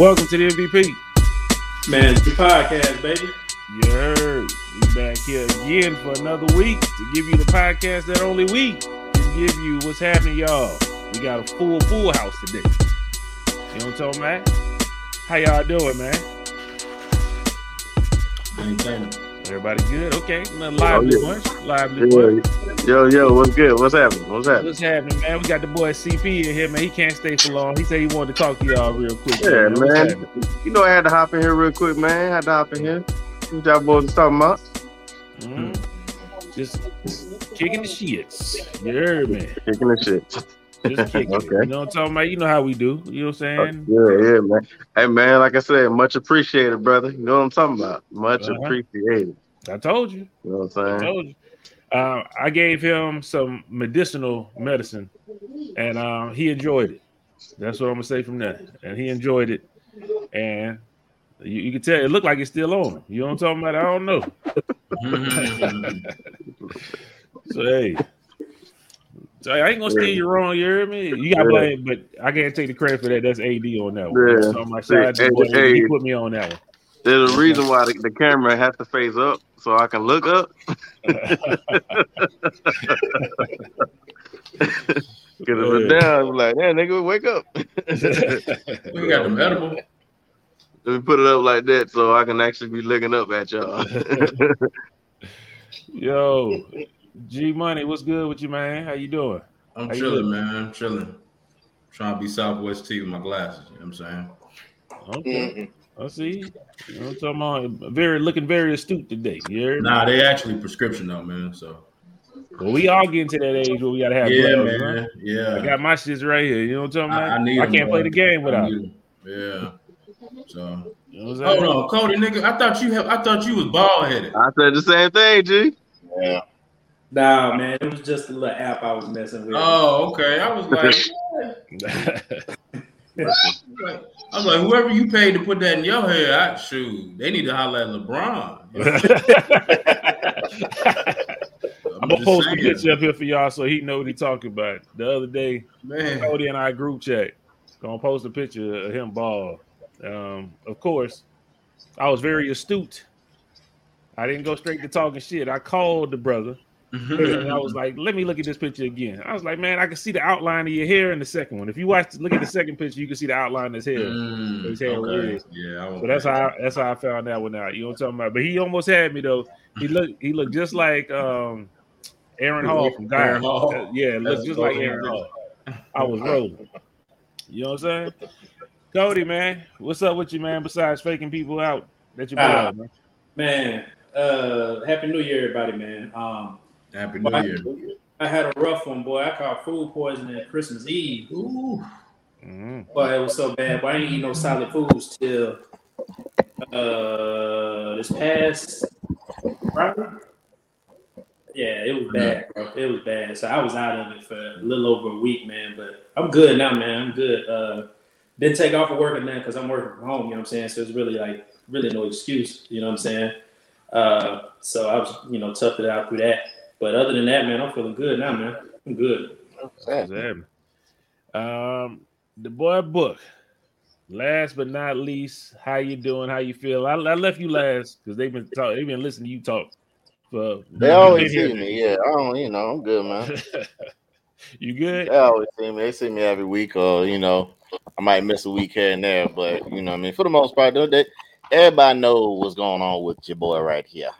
Welcome to the MVP. Man, it's the podcast, baby. You heard. We back here again for another week to give you the podcast that only we can give you. What's happening, y'all? We got a full, full house today. You know what I'm talking about? How y'all doing, man? Maintaining. Everybody good? Okay. Lively Oh, yeah. bunch. Lively bunch. Yo, yo, what's good? What's happening? What's happening? What's happening, man? We got the boy CP in here, man. He can't stay for long. He said he wanted to talk to y'all real quick. Yeah, What's man. You know I had to hop in here real quick, man. I Had to hop in here. What y'all boys was talking about? Mhm. Just kicking the shits. You heard me. Kicking the shit. Just kicking it. Okay. You know what I'm talking about? You know how we do. You know what I'm saying? Yeah, yeah, man. Hey, man, like I said, much appreciated, brother. You know what I'm talking about? Much Uh-huh. appreciated. I told you. You know what I I'm saying? told you. Uh, I gave him some medicinal medicine, and um, he enjoyed it. That's what I'm gonna say from that. And he enjoyed it, and you, you can tell it looked like it's still on him. You know what I'm talking about? I don't know. So hey, so I ain't gonna steer you wrong. You hear me? You got Yeah. blame, but I can't take the credit for that. That's AD on that one. Yeah. So my shout out to the boy. Hey, He hey. put me on that one. There's a reason why the, the camera has to face up so I can look up. Because if it's down, I'm like, damn, nigga, wake up. We got them edible. Let me put it up like that so I can actually be looking up at y'all. Yo, G Money, what's good with you, man? How you doing? I'm How chilling, doing? man. I'm chilling. Trying to be Southwest T with my glasses. You know what I'm saying? Okay, I see. You know what I'm talking about? Very looking very astute today. Yeah. Nah, they actually prescription though, man. So Well, we all getting to that age where we gotta have yeah, gloves, man. huh? Yeah. I got my shits right here. You know what I'm talking I, about? I need. I can't bro. play the game without. need 'em. Yeah. So You know what I'm hold on, Cody, nigga. I thought you have. I thought you was bald headed. I said the same thing, G. Yeah. Nah, man. It was just a little app I was messing with. Oh, okay. I was like, like- I was like, whoever you paid to put that in your hair, I shoot. They need to holler at LeBron. I'm gonna just post a picture up here for y'all so he know what he talking about. The other day, man. Cody and I group chat. Gonna post a picture of him bald. Um, of course, I was very astute. I didn't go straight to talking shit. I called the brother and I was like, "Let me look at this picture again." I was like, "Man, I can see the outline of your hair in the second one. If you watch, look at the second picture, you can see the outline of his hair." Mm, His hair okay. weird. Yeah, So that's how I, that's how I found that one out. You know what I'm talking about? But he almost had me though. He looked he looked just like um, Aaron Hall from Guy. Aaron Hall. Uh, Yeah, it looked just like. Aaron Hall. I was rolling. You know what I'm saying? Cody, man, what's up with you, man? Besides faking people out that you put Ah. out, man. Man, uh, happy New Year, everybody, man. Um, Happy New I, Year. I had a rough one, boy. I caught food poisoning at Christmas Eve. Ooh. Mhm. Boy, it was so bad. Boy, I didn't eat no solid foods till uh this past Friday. Yeah, it was bad, bro. It was bad. So I was out of it for a little over a week, man. But I'm good now, man. I'm good. Uh, didn't take off of work or nothing because I'm working from home. You know what I'm saying? So it's really like really no excuse. You know what I'm saying? Uh, so I was, you know, toughed it out through that. But other than that, man, I'm feeling good now, man. I'm good. What's happening? Um, the boy book. Last but not least, how you doing? How you feel? I, I left you last because they've been talk, they've been listening to you talk. For They always see me. Yeah, I don't. You know, I'm good, man. you good? They always see me. They see me every week, or you know, I might miss a week here and there, but you know, what I mean, for the most part, though, they, everybody know what's going on with your boy right here.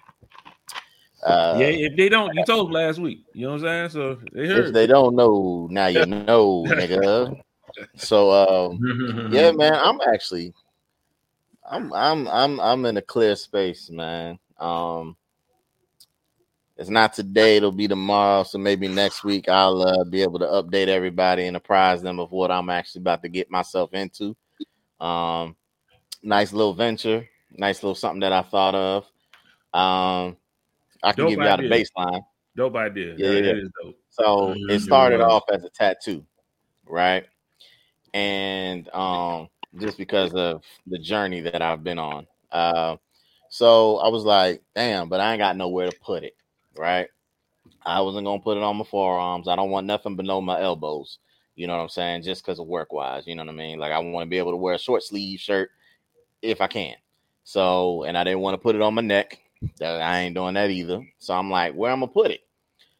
Uh, yeah, if they don't, you told them last week. You know what I'm saying? So they heard. if they don't know, now you know, nigga. So, um, yeah, man, I'm actually, I'm, I'm, I'm, I'm in a clear space, man. Um, it's not today; it'll be tomorrow. So maybe next week I'll uh, be able to update everybody and apprise them of what I'm actually about to get myself into. Um, nice little venture, nice little something that I thought of. Um, I can Dope give you out a baseline. Dope idea. Yeah, That yeah. is dope. So Mm, it started off as a tattoo, right? And um, just because of the journey that I've been on. Uh, so I was like, damn, but I ain't got nowhere to put it, right? I wasn't gonna put it on my forearms. I don't want nothing below my elbows. You know what I'm saying? Just because of work wise, you know what I mean? Like I want to be able to wear a short sleeve shirt if I can. So, and I didn't want to put it on my neck. That I ain't doing that either. So I'm like, where I'm gonna put it?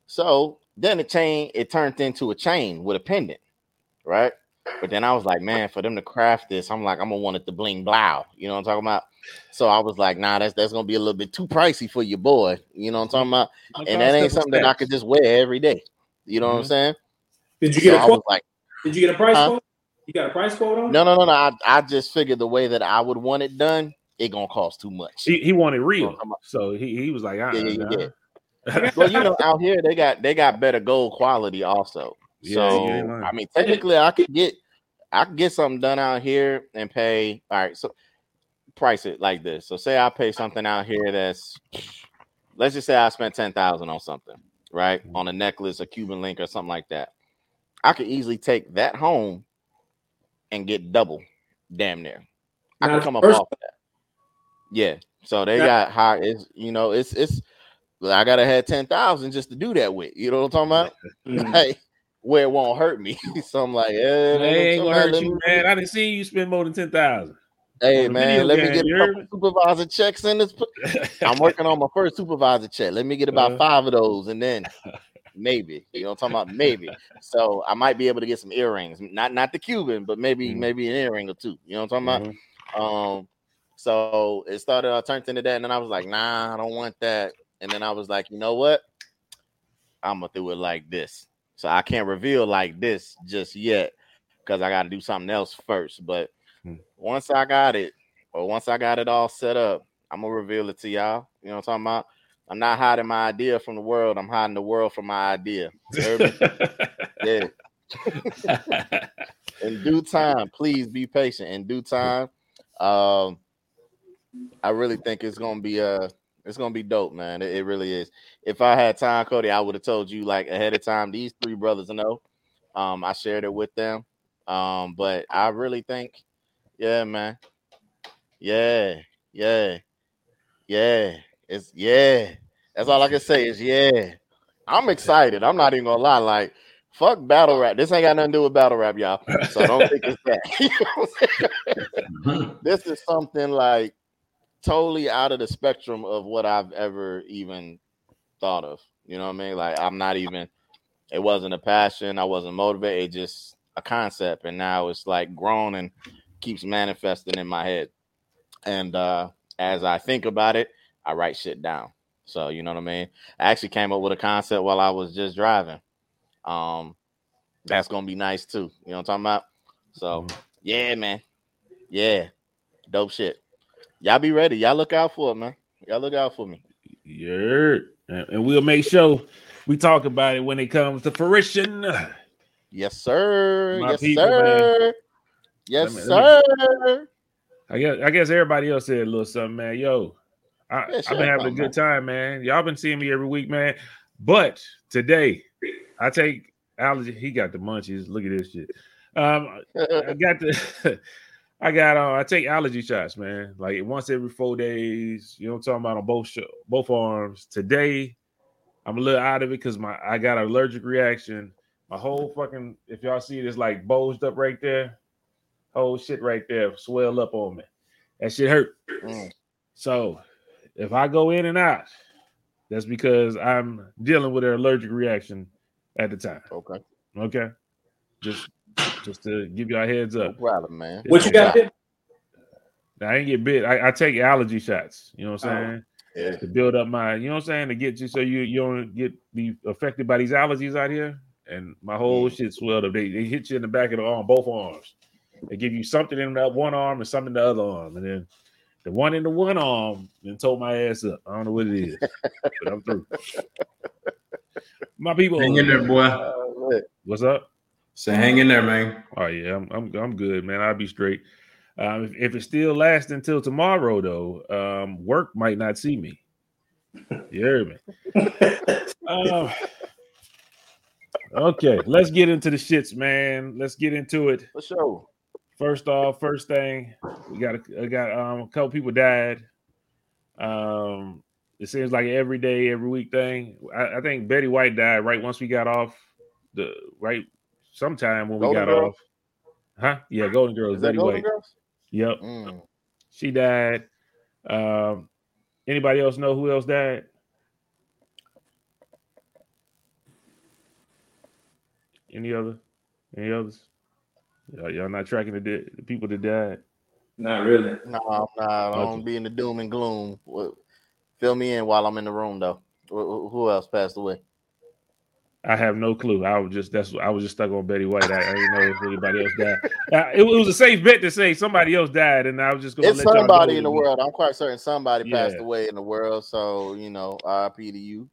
So then the chain it turned into a chain with a pendant, right? But then I was like, man, for them to craft this, I'm like, I'm gonna want it to bling blow. You know what I'm talking about? So I was like, nah, that's that's gonna be a little bit too pricey for your boy. You know what I'm talking about? And that ain't something that I could just wear every day. You know mm-hmm. what I'm mm-hmm. saying? Did you get so a quote? like, did you get a price huh? quote? You got a price quote on? No, no, no, no. I, I just figured the way that I would want it done, it gonna cost too much. He, he wanted real, so he, he was like, uh, yeah, yeah, yeah. well, you know, out here they got they got better gold quality also. Yeah, so I mean, technically, I could get I could get something done out here and pay. All right, so price it like this. So say I pay something out here that's let's just say I spent ten thousand on something, right? Mm-hmm. On a necklace, a Cuban link, or something like that. I could easily take that home and get double, damn near. I can come up off of that. Yeah. So they got high. It's you know, it's it's. I gotta have ten thousand just to do that with. You know what I'm talking about? Mm. like where it won't hurt me. so I'm like, eh, man, ain't gonna hurt you, man. I didn't see you spend more than ten thousand. Hey man, let game, me get a couple supervisor checks in this. I'm working on my first supervisor check. Let me get about uh, five of those, and then maybe you know what I'm talking about maybe. So I might be able to get some earrings, not not the Cuban, but maybe mm-hmm. maybe an earring or two. You know what I'm talking mm-hmm. about? Um, so it started. I turned into that, and then I was like, nah, I don't want that. And then I was like, you know what? I'm gonna do it like this. So I can't reveal like this just yet because I got to do something else first. But hmm. once I got it, or once I got it all set up, I'm gonna reveal it to y'all. You know what I'm talking about? I'm not hiding my idea from the world. I'm hiding the world from my idea. yeah. In due time, please be patient. In due time, um, I really think it's gonna be uh it's gonna be dope, man. It, it really is. If I had time, Cody, I would have told you like ahead of time. These three brothers know. Um, I shared it with them. Um, but I really think, yeah, man, yeah, yeah, yeah, it's yeah. That's all I can say is yeah. I'm excited. I'm not even gonna lie. Like, fuck battle rap. This ain't got nothing to do with battle rap, y'all. So don't think it's that. this is something like totally out of the spectrum of what I've ever even thought of. You know what I mean? Like I'm not even it wasn't a passion, I wasn't motivated, it just a concept and now it's like grown and keeps manifesting in my head. And uh as I think about it, I write shit down. So you know what I mean? I actually came up with a concept while I was just driving. Um that's gonna be nice too. You know what I'm talking about? So mm-hmm. yeah, man. Yeah. Dope shit y'all be ready. Y'all look out for it, man. Y'all look out for me. Yeah, and we'll make sure we talk about it when it comes to fruition. Yes, sir. My yes, people, sir. Man. Yes, me, sir. Me, I guess I guess everybody else said a little something, man. Yo, I, yeah, I've been having a good time, man. Y'all been seeing me every week, man. But today, I take allergy. He got the munchies. Look at this shit. Um, I got the I got uh, I take allergy shots, man. Like once every four days. You know what I'm talking about on both sh- both arms. Today, I'm a little out of it because my I got an allergic reaction. My whole fucking if y'all see it, it's like bulged up right there. Whole shit right there, swell up on me. That shit hurt. Mm. So if I go in and out, that's because I'm dealing with an allergic reaction at the time. Okay. Okay. Just just to give y'all heads up. No problem, man. What you got? Bit? I ain't get bit. I, I, take allergy shots. You know what I'm oh, saying? Oh, yeah. To build up my, you know what I'm saying, to get you so you you don't get be affected by these allergies out here. And my whole mm. shit swelled up. They, they hit you in the back of the arm, both arms. They give you something in that one arm and something in the other arm, and then the one in the one arm and told my ass up. I don't know what it is, but I'm through. My people, hang in there, boy. Uh, what's up? So hang in there, man. Oh yeah, I'm I'm, I'm good, man. I'll be straight. Um, if, if it still lasts until tomorrow, though, um, work might not see me. You hear me? uh, okay, let's get into the shits, man. Let's get into it. For sure. First off, first thing, we got a, got um, a couple people died. Um, it seems like every day, every week thing. I, I think Betty White died right once we got off the right sometime when we Golden got Girls? off. Huh? Yeah, Golden Girls. Is that Golden White. Girls? Yep, Mm. she died. Um, anybody else know who else died? Any other? Any others? Y'all, y'all not tracking the, dead, the people that died? Not really. No, no, I Okay. don't be in the doom and gloom. Fill me in while I'm in the room, though. Wh- wh- Who else passed away? I have no clue. I was just that's I was just stuck on Betty White. I, I didn't know if anybody else died. Uh, it, it was a safe bet to say somebody else died, and I was just going to It's let y'all know somebody in the world. I'm quite certain somebody passed away in the world. So you know, RIP to you.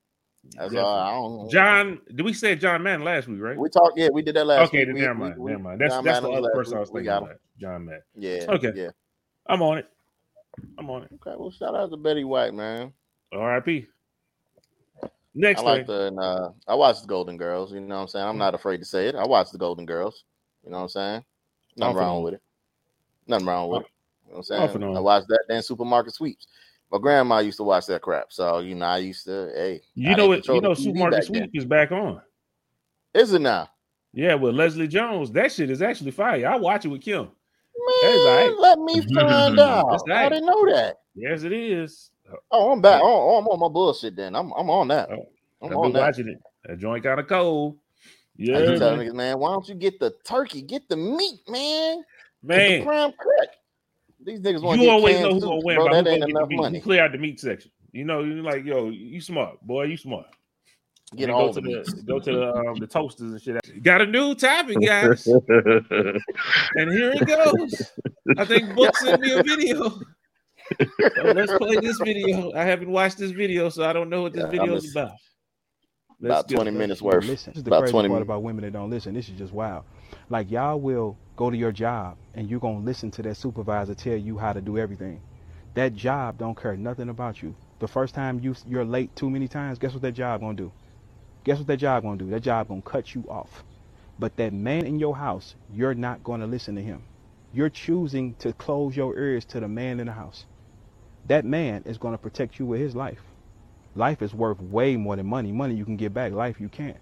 That's all. I. John, did we say John Madden last week, right? We talked. Yeah, we did that last okay, week. never we- mind. we- never mind. That's John that's the Madden was other person I was thinking about. John Madden. Yeah. Okay. Yeah. I'm on it. I'm on it. Okay. Well, shout out to Betty White, man. R.I.P. Next I like the. Uh, I watched the Golden Girls. You know what I'm saying? I'm not afraid to say it. I watched the Golden Girls. You know what I'm saying? Nothing Off wrong with it. Nothing wrong with it. You know what I'm saying? I watched that then supermarket sweeps. My grandma used to watch that crap. So, you know, I used to, hey. You I know what? You know, Supermarket. Sweep is back on. Is it now? Yeah, with Leslie Jones. That shit is actually fire. I watch it with Kim. Man, right. let me find out. All I right. didn't know that. Yes, it is. Oh, I'm back. Oh, I'm on my bullshit then. I'm I'm on that. Oh, I'm on that. watching it. That joint kind of cold. Yeah, keep telling man. niggas, man, why don't you get the turkey? Get the meat, man. Man prime cut. These niggas want you get always know who's gonna win, bro. That ain't enough money. You clear out the meat section. You know, you're like, yo, you smart, boy, you smart. Get all go to the go to the, um, the toasters and shit. Got a new topic, guys, and here it goes. I think Book sent me a video. So let's play this video. I haven't watched this video, so I don't know what this Yeah, video is miss- about. About Let's go. 20 minutes worth. Listen. This is the About crazy 20 part minutes. about women that don't listen. This is just wild. Like y'all will go to your job and you're gonna listen to that supervisor tell you how to do everything. That job don't care nothing about you. The first time you you're late too many times, guess what that job gonna do? Guess what that job gonna do? That job gonna cut you off. But that man in your house, you're not gonna listen to him. You're choosing to close your ears to the man in the house. That man is gonna protect you with his life. Life is worth way more than money. Money you can get back, life you can't.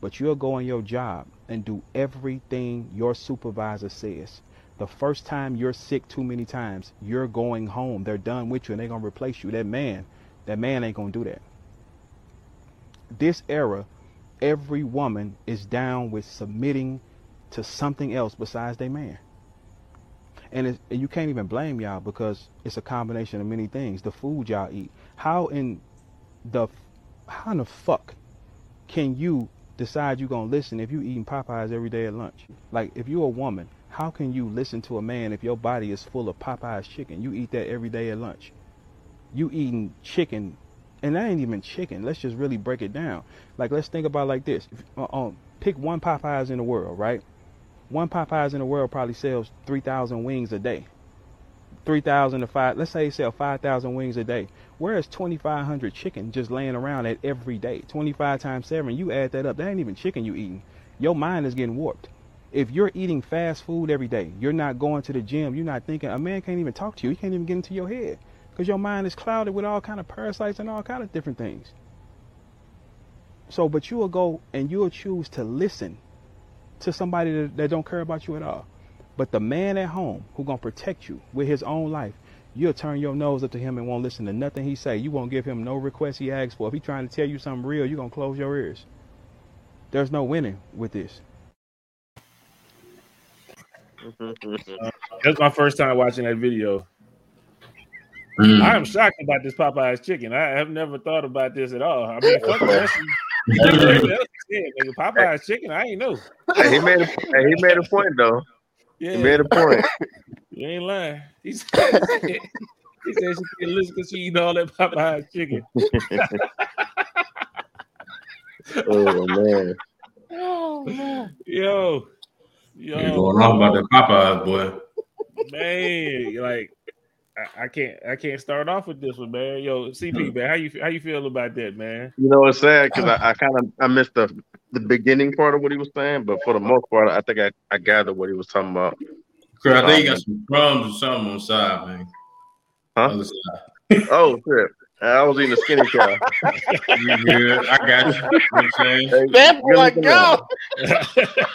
But you'll go on your job and do everything your supervisor says. The first time you're sick too many times, you're going home. They're done with you and they're gonna replace you. That man, that man ain't gonna do that. This era, every woman is down with submitting to something else besides their man. And, and you can't even blame y'all because it's a combination of many things. The food y'all eat. How in the how in the fuck can you decide you're gonna listen if you eating Popeyes every day at lunch? Like if you're a woman, how can you listen to a man if your body is full of Popeyes chicken? You eat that every day at lunch. You eating chicken, and that ain't even chicken. Let's just really break it down. Like let's think about like this. If, uh, um, pick one Popeyes in the world, right? One Popeyes in the world probably sells three thousand wings a day. Three thousand to five. Let's say they sell five thousand wings a day. Twenty five hundred chicken just laying around at every day? Twenty five times seven. You add that up. That ain't even chicken you eating. Your mind is getting warped. If you're eating fast food every day, you're not going to the gym. You're not thinking. A man can't even talk to you. He can't even get into your head because your mind is clouded with all kind of parasites and all kind of different things. So, but you will go and you'll choose to listen to somebody that, that don't care about you at all. But the man at home who gonna protect you with his own life, you'll turn your nose up to him and won't listen to nothing he say. You won't give him no request he asks for. If he trying to tell you something real, you're gonna close your ears. There's no winning with this. That's my first time watching that video. Mm. I am shocked about this Popeyes chicken. I have never thought about this at all. I mean, fuck the rest of you. Everything else you said, nigga, Popeyes chicken, I ain't know. Hey, he made a hey, he made a point though. Yeah, He made a point. you ain't lying. He said, he said she can't listen because she eating all that Popeyes chicken. Oh, oh man. Yo, Yo. You're going off about that Popeyes, boy. man, you like I, I can't, I can't start off with this one, man. Yo, CP, mm-hmm. man, how you how you feel about that, man? You know it's sad because I, I kind of I missed the the beginning part of what he was saying, but for the most part, I think I, I gathered what he was talking about. Cause I think you got um, some crumbs or something on the side, man. Huh? Other side. Oh shit. I was eating a skinny cow. You good? I got you. You know what I'm saying? Hey, That boy give me some go.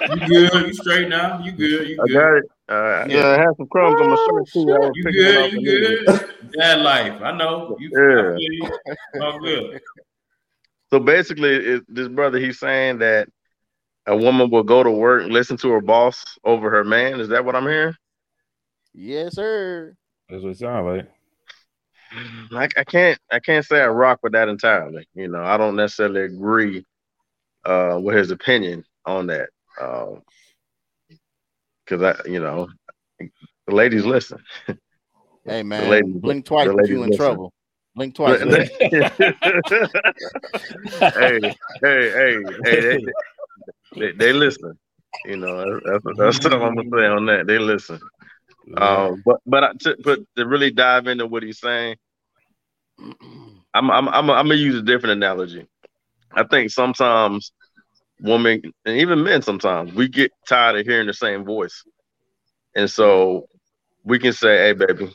You good? You straight now? You good? You I good? got it. Uh, yeah, I had some crumbs on my shirt too. You picking it up good? You eating good? Dad life. I know. You, Yeah. I feel you. All good. So basically, it, this brother he's saying that a woman will go to work and listen to her boss over her man. Is that what I'm hearing? Yes, sir. That's what it sounds like. I, I can't I can't say I rock with that entirely. You know, I don't necessarily agree uh, with his opinion on that. Because I, you know, the ladies listen. Hey man, ladies- blink twice if you in listen. trouble. Blink twice. hey, hey, hey, hey, they, they, they listen. You know, that's, that's, that's what I'm gonna say on that. They listen. Um, but but I- to, but to really dive into what he's saying, I'm I'm I'm, I'm gonna use a different analogy. I think sometimes women and even men sometimes we get tired of hearing the same voice, and so we can say, "Hey, baby,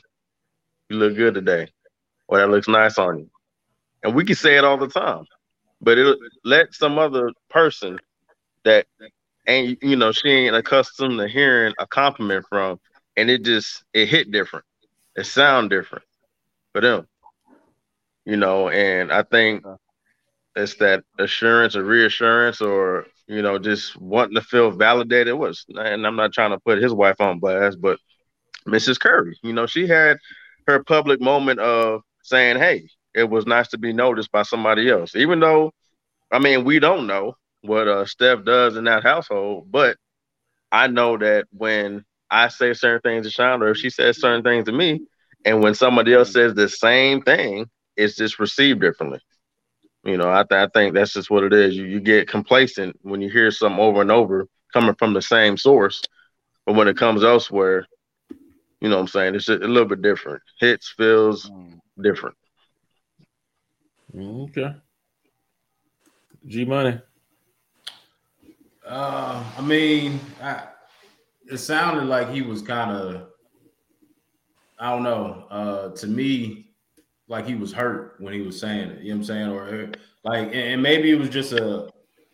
you look good today," or "That looks nice on you," and we can say it all the time. But it let some other person that ain't you know she ain't accustomed to hearing a compliment from, and it just it hit different, it sound different for them, you know. And I think it's that assurance or reassurance, or you know, just wanting to feel validated. Was and I'm not trying to put his wife on blast, but Mrs. Curry, you know, she had her public moment of saying, "Hey, it was nice to be noticed by somebody else," even though, I mean, we don't know what uh, Steph does in that household, but I know that when I say certain things to Shonda, or if she says mm-hmm. certain things to me, and when somebody else mm-hmm. says the same thing, it's just received differently. You know, I, th- I think that's just what it is. You you get complacent when you hear something over and over coming from the same source, but when it comes elsewhere, you know what I'm saying? It's just a little bit different. Hits feels mm. different. Mm, okay. G Money. Uh, I mean, I, it sounded like he was kind of, I don't know. Uh, to me, like he was hurt when he was saying it. You know what I'm saying? Or like, and, maybe it was just a,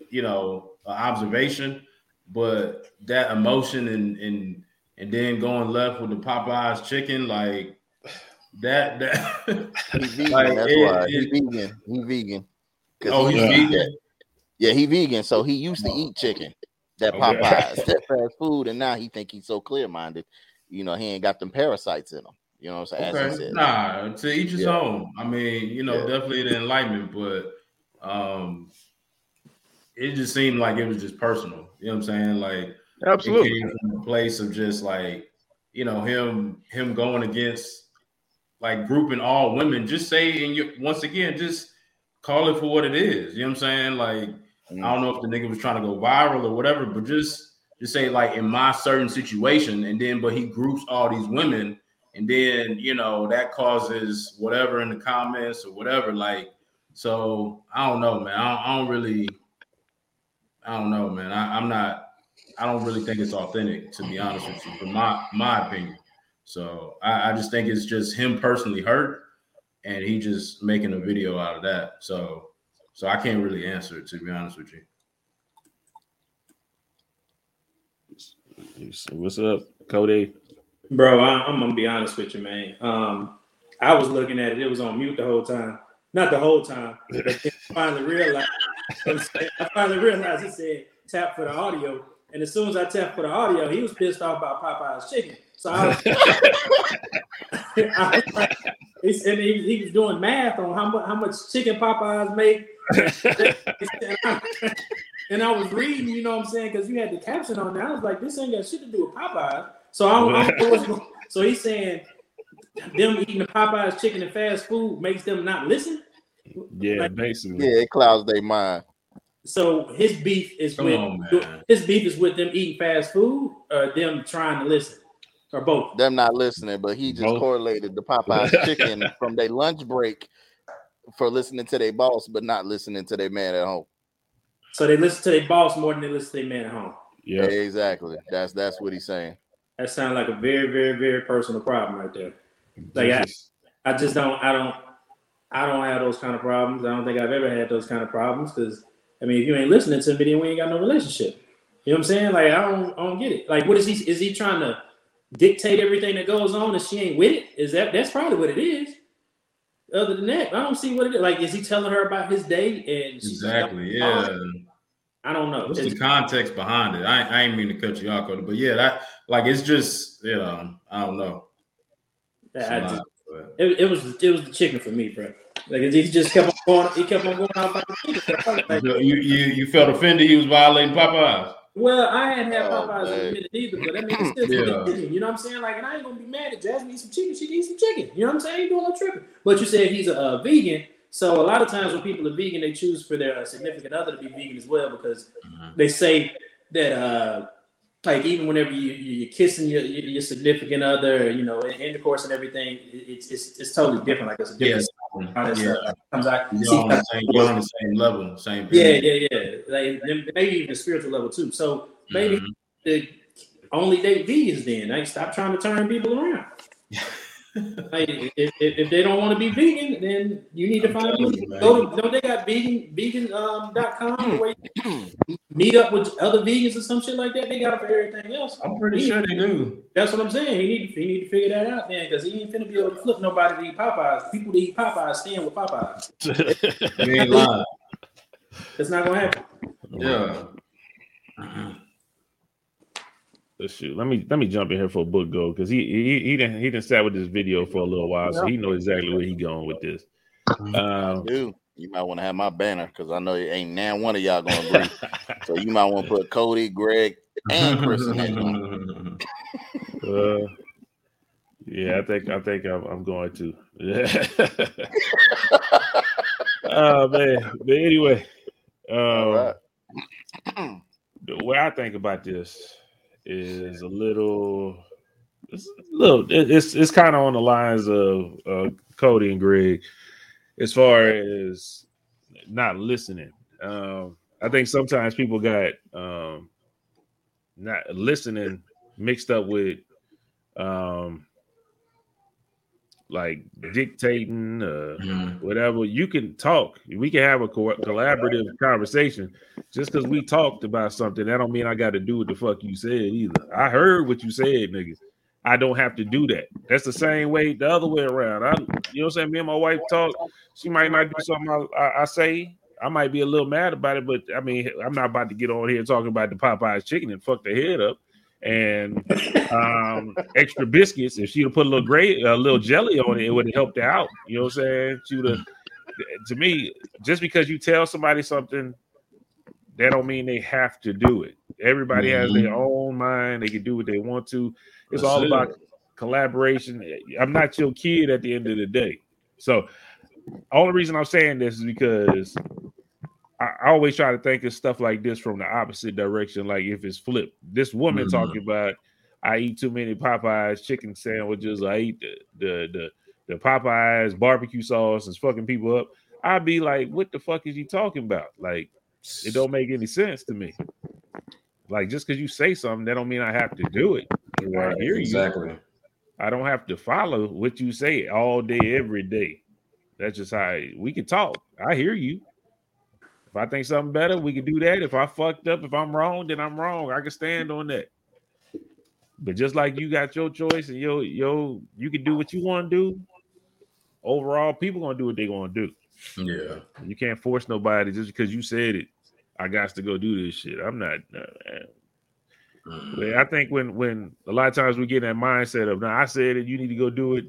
you know, an observation, but that emotion and and and then going left with the Popeyes chicken, like that. That He vegan. Like, that's it- why he it- vegan. He vegan. oh, he's eat vegan. Yeah, he vegan, so he used to eat chicken. That Okay. Popeyes, that fast food, and now he think he's so clear minded. You know, he ain't got them parasites in him. You know what I'm saying? Okay. Nah, to each his Yeah. own. I mean, you know, Yeah. definitely the enlightenment, but um it just seemed like it was just personal. You know what I'm saying? Like Absolutely. it came from a place of just like, you know, him him going against like grouping all women. Just say and you once again, just call it for what it is. You know what I'm saying? Like Mm. I don't know if the nigga was trying to go viral or whatever, but just just say like in my certain situation, and then but he groups all these women, and then you know that causes whatever in the comments or whatever. Like, so I don't know, man. I don't, I don't really, I don't know, man. I, I'm not. I don't really think it's authentic, to be honest with you, from my my opinion. So I, I just think it's just him personally hurt, and he just making a video out of that. So so I can't really answer it, to be honest with you. What's up, Cody? Bro, I, I'm gonna be honest with you, man. Um, I was looking at it; it was on mute the whole time. Not the whole time, but I finally realized. I finally realized it said tap for the audio, and as soon as I tapped for the audio, he was pissed off about Popeyes chicken. So I was, I was like, he he, he was doing math on how much how much chicken Popeyes make. and I was reading, you know what I'm saying, because you had the caption on there. I was like, this ain't got shit to do with Popeyes. So I don't, I don't know what's going So he's saying them eating the Popeyes chicken and fast food makes them not listen. Yeah, basically. Yeah, it clouds their mind. So his beef is Come with on, his beef is with them eating fast food or them trying to listen or both. Them not listening, but he just Both. correlated the Popeyes chicken from their lunch break for listening to their boss, but not listening to their man at home. So they listen to their boss more than they listen to their man at home. Yeah. Exactly. That's that's what he's saying. That sounds like a very, very, very personal problem right there. Like I, I just don't, I don't, I don't have those kind of problems. I don't think I've ever had those kind of problems because I mean, if you ain't listening to me, then we ain't got no relationship. You know what I'm saying? Like I don't, I don't get it. Like, what is he? Is he trying to dictate everything that goes on, and she ain't with it? Is that that's probably what it is? Other than that, I don't see what it is. Like, is he telling her about his day? And exactly, oh, yeah. I don't know. What's it's, the context behind it? I, I ain't mean to cut you off, but yeah, that like it's just you know I don't know. I just, it, it was it was the chicken for me, bro. Like he just kept on going, he kept on going out by the you, you you felt offended he was violating Popeyes. Well, I hadn't had oh, Popeyes in a minute either, but I mean, it's still yeah. chicken. You know what I'm saying? Like, and I ain't gonna be mad at Jasmine eat some chicken. She eat some chicken. You know what I'm saying? You doing no tripping. But you said he's a, a, vegan, so a lot of times when people are vegan, they choose for their uh, significant other to be vegan as well because mm-hmm. they say that uh, like even whenever you you're kissing your your significant other, you know, intercourse and everything, it's it's, it's totally different. Like it's a different. Yeah, yeah. comes out. You're on, the same, you're on the same level, same. Yeah, yeah, yeah. Like maybe even the spiritual level too. So maybe mm-hmm. the only date vegans then. Like stop trying to turn people around. like, if, if, they don't want to be vegan, then you need to find you, go to, don't they got vegan vegan um dot com where you meet up with other vegans or some shit like that? They got it for everything else. I'm pretty he, sure they do. That's what I'm saying. He need he need to figure that out then because he ain't finna be able to flip nobody to eat Popeyes. People that eat Popeyes stand with Popeyes. you ain't lying. It's not gonna happen. Yeah. Let's shoot. Let me let me jump in here for a book go because he he he didn't he didn't sat with this video for a little while, so he knows exactly where he going with this. Um, Dude, you might want to have my banner because I know it ain't now one of y'all gonna agree. so you might want to put Cody, Greg, and Chris in that. uh, yeah, I think I think I'm, I'm going to. Yeah. oh man, but anyway, um, the way I think about this is a little it's a little it's it's kind of on the lines of uh, Cody and Greg as far as not listening. Um, I think sometimes people got um, not listening mixed up with um, like dictating, uh, mm-hmm. whatever. You can talk. We can have a co- collaborative conversation. Just because we talked about something, that don't mean I got to do what the fuck you said either. I heard what you said, niggas. I don't have to do that. That's the same way, the other way around. I, you know what I'm saying? Me and my wife talk. She might not do something I, I, I say. I might be a little mad about it, but I mean, I'm not about to get on here talking about the Popeyes chicken and fuck the head up and um, extra biscuits. If she'd have put a little gray, a little jelly on it, it would have helped her out. You know what I'm saying? She would have. To me, just because you tell somebody something, that don't mean they have to do it. Everybody mm-hmm. has their mm-hmm. own mind; they can do what they want to. It's That's all it. about collaboration. I'm not your kid at the end of the day. So, only reason I'm saying this is because I, always try to think of stuff like this from the opposite direction. Like if it's flipped, this woman mm-hmm. talking about I eat too many Popeyes chicken sandwiches, I eat the the the, the Popeyes barbecue sauce and fucking people up. I'd be like, what the fuck is he talking about? Like, it don't make any sense to me. Like, just because you say something, that don't mean I have to do it. Right, I hear exactly. you. I don't have to follow what you say all day, every day. That's just how I, we can talk. I hear you. If I think something better, we can do that. If I fucked up, if I'm wrong, then I'm wrong. I can stand on that. But just like you got your choice and yo, yo, you can do what you want to do. Overall, people gonna do what they gonna do. Yeah, you can't force nobody just because you said it. I got to go do this shit. I'm not. Uh, mm. I think when when a lot of times we get that mindset of now I said it, you need to go do it.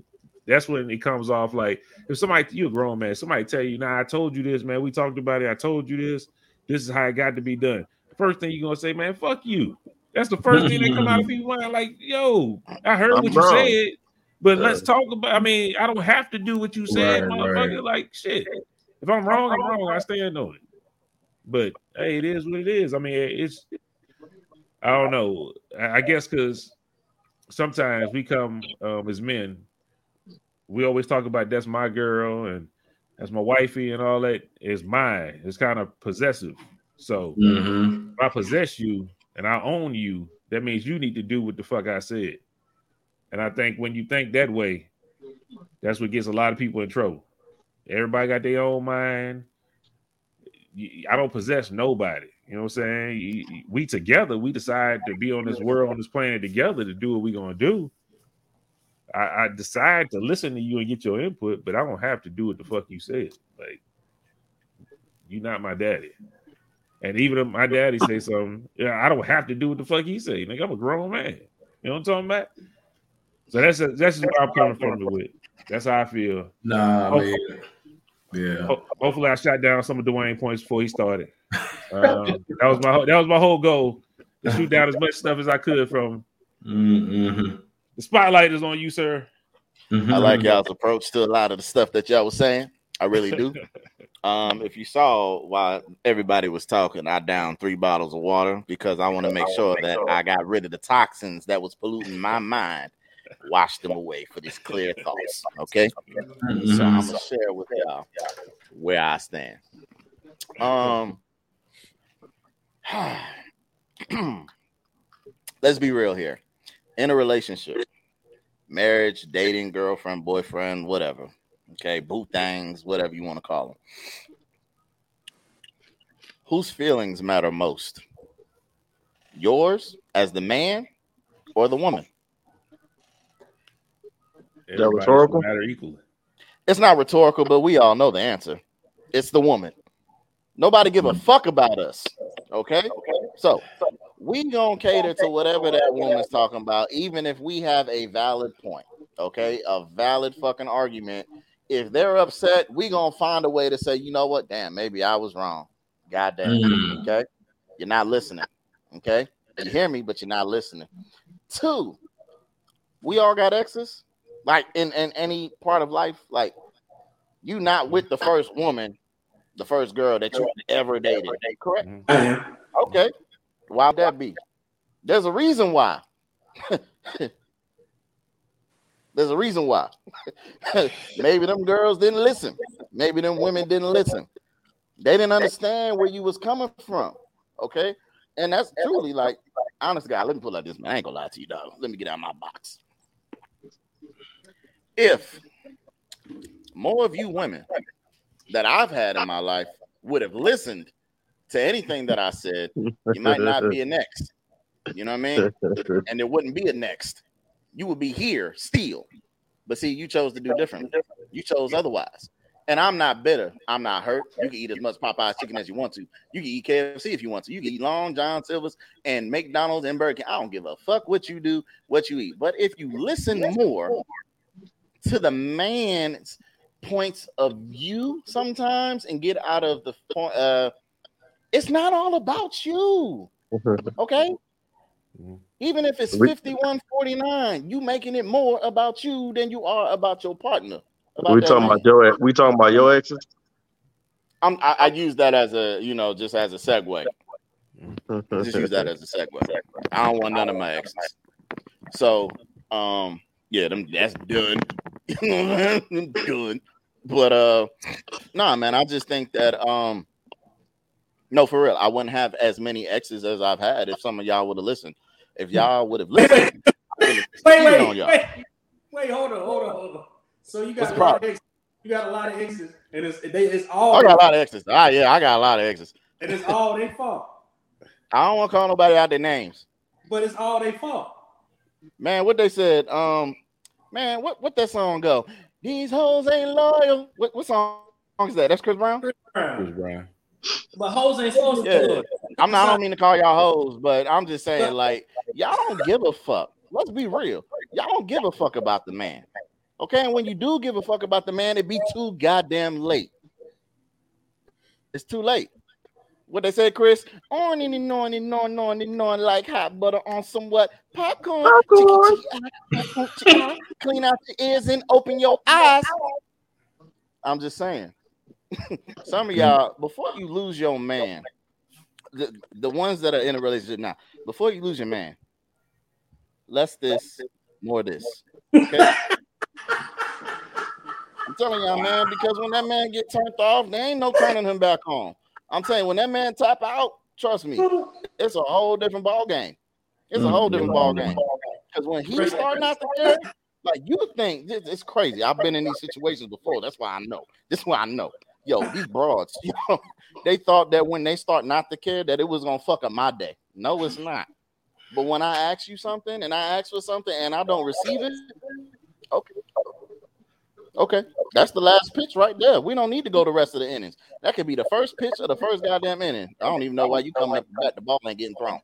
That's when it comes off like if somebody you a grown man, somebody tell you, "Nah, I told you this, man. We talked about it. I told you this. This is how it got to be done." First thing you're gonna say, "Man, fuck you." That's the first thing that come out of people's mind. Like, yo, I heard I'm what wrong. you said, but let's talk about. I mean, I don't have to do what you said, right, motherfucker. Right. Like, shit. If I'm wrong, I'm wrong. I stand on it. But hey, it is what it is. I mean, it's. I don't know. I guess because sometimes we come um, as men we always talk about that's my girl and that's my wifey and all that is mine. It's kind of possessive. So mm-hmm. if I possess you and I own you, that means you need to do what the fuck I said. And I think when you think that way, that's what gets a lot of people in trouble. Everybody got their own mind. I don't possess nobody. You know what I'm saying? We together, we decide to be on this world, on this planet together to do what we're gonna do. I, I decide to listen to you and get your input, but I don't have to do what the fuck you said. Like, you're not my daddy. And even if my daddy say something, yeah, I don't have to do what the fuck he say. Like, I'm a grown man. You know what I'm talking about? So that's a, that's just where I'm coming from with. That's how I feel. Nah, hopefully, yeah. hopefully, I shot down some of Dwayne points before he started. Um, that was my that was my whole goal to shoot down as much stuff as I could from. Mm-hmm. The spotlight is on you, sir. Mm-hmm. I like y'all's approach to a lot of the stuff that y'all was saying. I really do. um, if you saw while everybody was talking, I downed three bottles of water because I want to make sure that I got rid of the toxins that was polluting my mind, wash them away for these clear thoughts. Okay, mm-hmm. so I'm gonna share with y'all where I stand. Um, let's be real here. In a relationship, marriage, dating, girlfriend, boyfriend, whatever. Okay, boot things, whatever you want to call them. Whose feelings matter most? Yours as the man or the woman? That rhetorical? Matter equally. It's not rhetorical, but we all know the answer. It's the woman. Nobody give a fuck about us. Okay? So we gonna cater to whatever that woman's talking about, even if we have a valid point. Okay, a valid fucking argument. If they're upset, we gonna find a way to say, you know what, damn, maybe I was wrong. God damn. Mm. Okay, you're not listening. Okay, you hear me, but you're not listening. Two, we all got exes. Like in, in any part of life, like you not with the first woman the first girl that you ever dated. Correct? Mm-hmm. Okay. Why would that be? There's a reason why. There's a reason why. Maybe them girls didn't listen. Maybe them women didn't listen. They didn't understand where you was coming from. Okay. And that's truly like, honest guy, let me pull out this man. I ain't gonna lie to you, dog. Let me get out of my box. If more of you women that I've had in my life would have listened to anything that I said, you might not be a next. You know what I mean? And there wouldn't be a next. You would be here still. But see, you chose to do different. You chose otherwise. And I'm not bitter. I'm not hurt. You can eat as much Popeyes chicken as you want to. You can eat KFC if you want to. You can eat Long John Silver's and McDonald's and Burger King. I don't give a fuck what you do, what you eat. But if you listen more to the man's points of view sometimes and get out of the point. Uh, it's not all about you. Okay. Even if it's 51 49, you making it more about you than you are about your partner. About we talking man. about your we talking about your exes? I'm, I, I use that as a you know just as a segue. just use that as a segue. I don't want none of my exes. So um yeah, them that's done. done. But uh nah man, I just think that um no for real, I wouldn't have as many exes as I've had if some of y'all would have listened. If y'all would have listened, wait, wait, wait, wait, wait, hold on, hold on, hold on. So you got a lot of exes, you got a lot of exes, and it's they, it's all I got a lot of exes. Ah, yeah, I got a lot of exes. And it's all their fault. I don't want to call nobody out their names. But it's all their fault. Man, what they said, um, man, what what that song go? These hoes ain't loyal. What, what song is that? That's Chris Brown. Chris Brown. Chris Brown. But hoes ain't supposed yeah. to. I'm not. I don't mean to call y'all hoes, but I'm just saying, like, y'all don't give a fuck. Let's be real. Y'all don't give a fuck about the man. Okay, and when you do give a fuck about the man, it be too goddamn late. It's too late. What they say, Chris? On and on and on and on and on like hot butter on some what? Popcorn. Popcorn. Clean out your ears and open your eyes. I'm just saying. Some of y'all, before you lose your man, the, the ones that are in a relationship now, before you lose your man, less this, more this. Okay. I'm telling y'all, man, because when that man get turned off, there ain't no turning him back on. I'm saying when that man tap out, trust me, it's a whole different ball game. It's a mm, whole different ball game. Because when he's starting out the there, Like you think it's crazy. I've been in these situations before. That's why I know. This is why I know. Yo, these broads, you know, they thought that when they start not to care, that it was gonna fuck up my day. No, it's not. But when I ask you something and I ask for something and I don't receive it, okay. Okay, that's the last pitch right there. We don't need to go the rest of the innings. That could be the first pitch of the first goddamn inning. I don't even know why you coming up back the ball ain't getting thrown.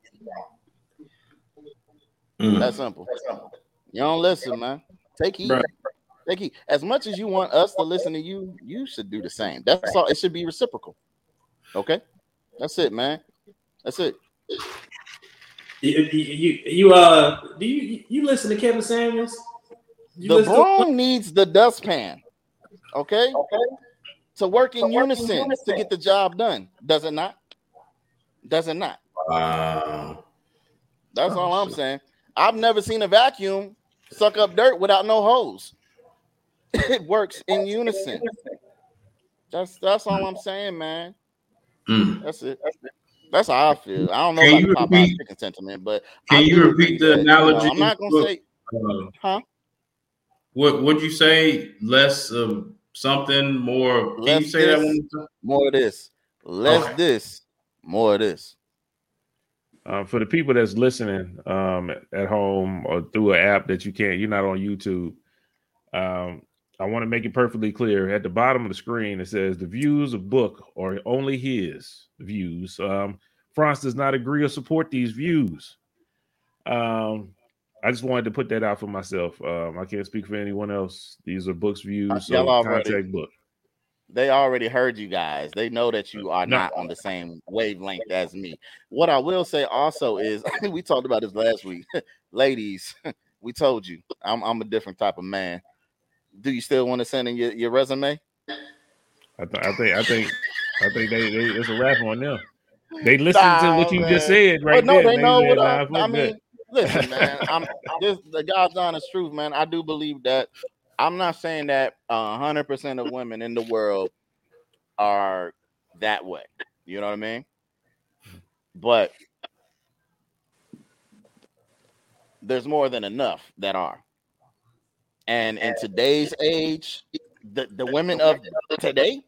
Mm. That's simple. You don't listen, man. Take heed. Right. Heed. As much as you want us to listen to you, you should do the same. That's all. It should be reciprocal. Okay, that's it, man. That's it. You, you, you uh, do you you listen to Kevin Samuels? You the broom to- needs the dustpan. Okay? Okay. To work in, unison, unison, to get the job done. Does it not? Does it not? Wow. That's all I'm saying. I've never seen a vacuum suck up dirt without no hose. it works in unison. That's that's all I'm saying, man. Mm. That's it. That's it. That's how I feel. I don't know can about the Popeye chicken sentiment, but can you repeat the analogy? I'm not gonna say, uh, huh? What would you say? Less of something, more. Can Less you say this, that one? More of this. Less okay. this. More of this. Uh, for the people that's listening um, at home or through an app that you can't, you're not on YouTube. Um, I want to make it perfectly clear. At the bottom of the screen, it says the views of book are only his views. Um, France does not agree or support these views. Um, I just wanted to put that out for myself. Um, I can't speak for anyone else. These are books views. Uh, so contact book. They already heard you guys. They know that you are no. not on the same wavelength as me. What I will say also is we talked about this last week. Ladies, we told you I'm I'm a different type of man do you still want to send in your, your resume? I, th- I think I think I think they, they it's a wrap on them. They listen nah, to what you man. just said right no, there. They know what I, I mean. Listen, man. I'm this the God's honest truth, man. I do believe that. I'm not saying that hundred percent of women in the world are that way. You know what I mean? But there's more than enough that are. And in today's age, the, the women of today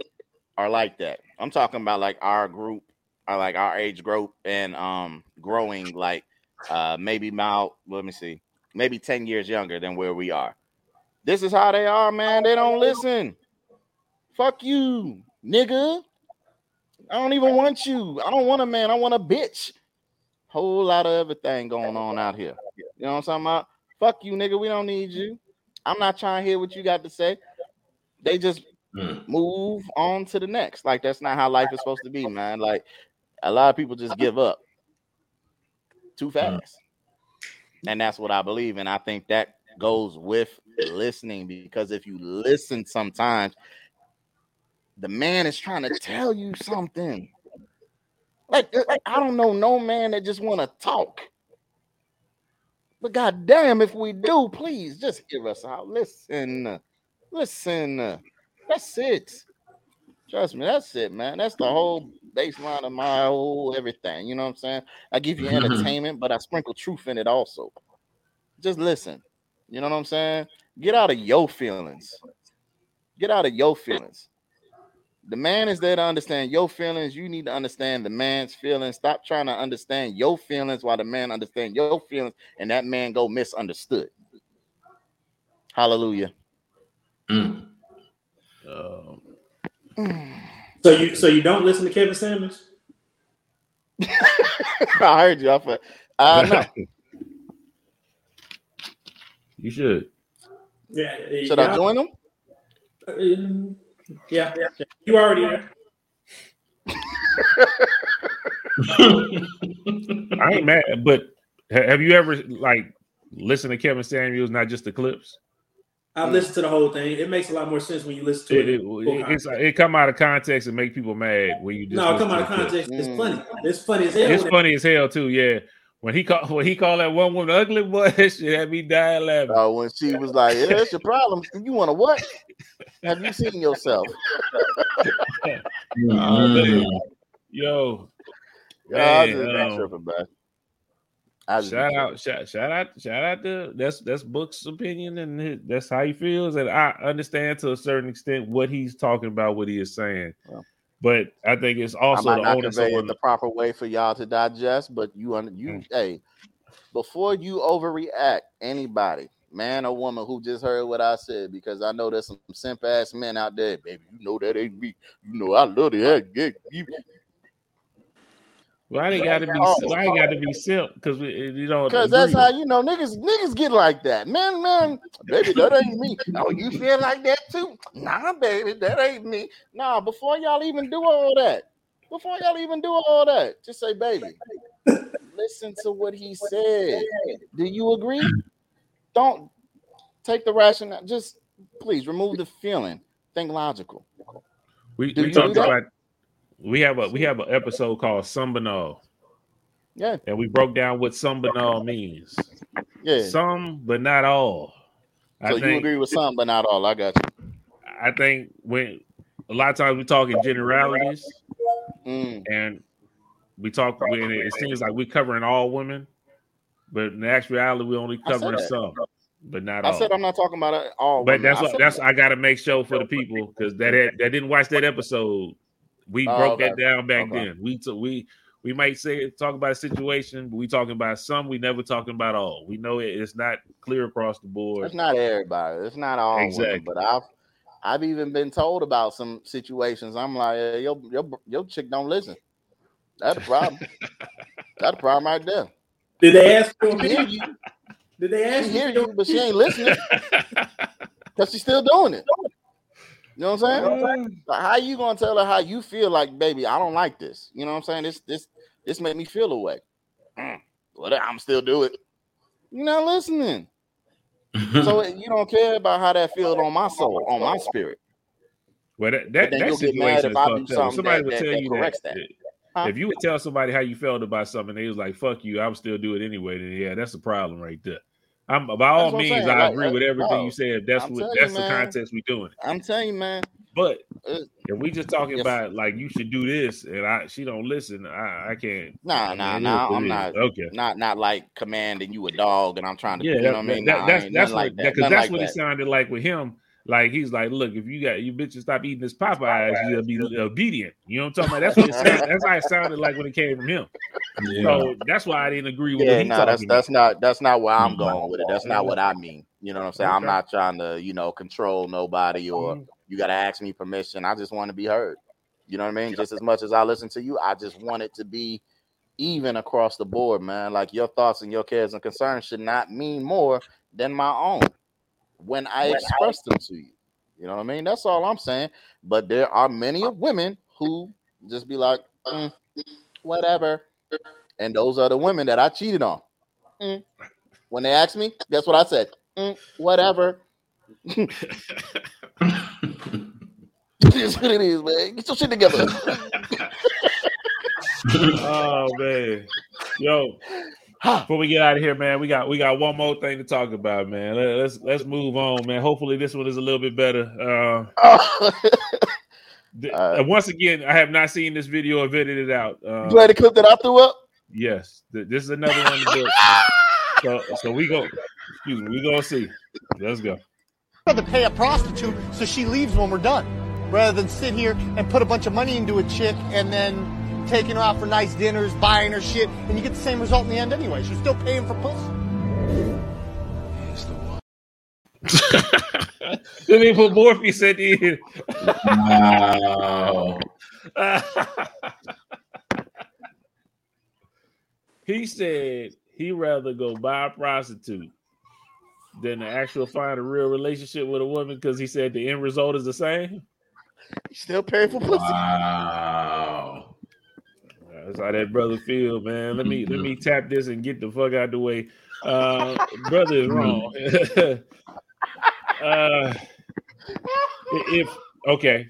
are like that. I'm talking about like our group, or like our age group, and um growing like uh maybe about let me see, maybe 10 years younger than where we are. This is how they are, man. They don't listen. Fuck you, nigga. I don't even want you. I don't want a man. I want a bitch. Whole lot of everything going on out here. You know what I'm talking about? Fuck you, nigga. We don't need you. I'm not trying to hear what you got to say. They just mm. move on to the next. Like that's not how life is supposed to be, man. Like a lot of people just give up too hmm. fast. Mm. And that's what I believe. And I think that goes with listening because if you listen sometimes, the man is trying to tell you something. Like, like I don't know no man that just want to talk. But goddamn, if we do, please just hear us out. Listen, listen. That's it. Trust me, that's it, man. That's the whole baseline of my whole everything. You know what I'm saying? I give you mm-hmm. entertainment, but I sprinkle truth in it also. Just listen. You know what I'm saying? Get out of your feelings. Get out of your feelings. The man is there to understand your feelings. You need to understand the man's feelings. Stop trying to understand your feelings while the man understand your feelings, and that man go misunderstood. Hallelujah. Mm. Um. So you so you don't listen to Kevin Samuels? I heard you I of uh no. You should. Yeah. Should yeah. I join them? Yeah, yeah. you already there. I ain't mad, but have you ever like listened to Kevin Samuels, not just the clips? I've listened to the whole thing. It makes a lot more sense when you listen to it. It, it, it, it come out of context and make people mad when you just no, come out of context. It's funny. It's funny as hell. It's funny as hell too. Yeah, when he called when he called that one woman ugly boy, shit had me dying laughing. Oh, when she was like, "Yeah, that's your problem. You want to what? Have you seen yourself?" oh, yo, yeah, man, um, tripping, man. As Shout out, shout, shout out, shout out to that's that's Book's opinion, and his, that's how he feels, and I understand to a certain extent what he's talking about, what he is saying. Yeah. But I think it's I also might the not onus on the proper way for y'all to digest, but you you Mm. hey, before you overreact, anybody, man or woman who just heard what I said, because I know there's some simp ass men out there, baby. You know that ain't me. You know I love it. Yeah, yeah, why they got to be Oh. why they got to be simp because you know Because that's how you know niggas niggas get like that. Man, man, baby, that ain't me. Oh, you feel like that too? Nah, baby, that ain't me. Nah, before y'all even do all that, before y'all even do all that, just say, baby, listen to what he said. Do you agree? Don't take the rationale. Just please remove the feeling. Think logical. we, Do we talked about. We have a we have an episode called Sumbanal, Yeah, and we broke down what Sumbanal means. yeah. Some, but not all. I So you think agree with some, but not all. I got you. I think when a lot of times we talk in generalities, Mm, and we talk when it, it seems like we're covering all women, but in actuality we're only covering some, but not all I all. said I'm not talking about all. but women. that's I what that's that. I got to make sure for the people because that had, that didn't watch that episode. We Oh, broke that down back Okay. then. We took we we might say talk about a situation, but we talking about some. We never talking about all. We know it, it's not clear across the board. It's not everybody. It's not all Exactly. women, but I've I've even been told about some situations. I'm like, hey, your your your chick don't listen. That's a problem. That's a problem right there. Did they ask for She hear you, Did they she ask hear you? you, but she ain't listening because she's still doing it. You know what I'm saying? Like, how you gonna tell her how you feel? Like, baby, I don't like this. You know what I'm saying? This this this made me feel away. Mm, well, I'm still do it. You're not listening. So you don't care about how that feels on my soul, on my spirit. Well, that that, that you'll get mad situation if is I do fucked up. something Somebody that- would tell that you that. that. Huh? If you would tell somebody how you felt about something, they was like, "Fuck you," I would still do it anyway. Then yeah, that's a problem right there. I'm by all means. I Like, agree with uh, everything no, you said. That's I'm what that's you, the context we doing. I'm telling you, man. But Uh, if we just talking Yes. about like you should do this, and I she don't listen, I, I can't. Nah, nah, nah. I'm not, Okay. not, not like commanding you a dog, and I'm trying to, Yeah, you that, know what I mean. that- Nah, that's that's like that. because that's like what it sounded like with him. Like he's like, look, if you got you bitches stop eating this Popeyes, you'll be obedient. You know what I'm talking about? That's what it sounded, that's how it sounded like when it came from him. Yeah. So that's why I didn't agree with Yeah, what he no, talking that's about. that's not that's not where I'm Mhm. going with it. That's not what I mean. You know what I'm saying? I'm not trying to, you know, control nobody or Mhm. you got to ask me permission. I just want to be heard. You know what I mean? Just as much as I listen to you, I just want it to be even across the board, man. Like your thoughts and your cares and concerns should not mean more than my own when I express them to you. You know what I mean? That's all I'm saying. But there are many of women who just be like, "Mm, whatever. And those are the women that I cheated on. Mm. When they asked me, guess what I said? "Mm, whatever. it is what it is, man. Get your shit together. oh man, yo. Before we get out of here, man, we got we got one more thing to talk about, man. Let, us let's move on, man. Hopefully, this one is a little bit better. Uh, th- Uh, once again, I have not seen this video or edited it out. Uh, you glad the clip that I threw up? yes, th- this is another one. That, so so we go. Excuse me, we gonna see. Let's go. rather pay a prostitute so she leaves when we're done, rather than sit here and put a bunch of money into a chick and then taking her out for nice dinners, buying her shit, and you get the same result in the end anyway. She's still paying for pussy. Let me put Morpheus at the end. Wow. he said he'd rather go buy a prostitute than to actually find a real relationship with a woman because he said the end result is the same. Still paying for pussy. Wow. That's how that brother feel, man. Let me let me tap this and get the fuck out the way. Uh, brother is wrong. uh, if okay,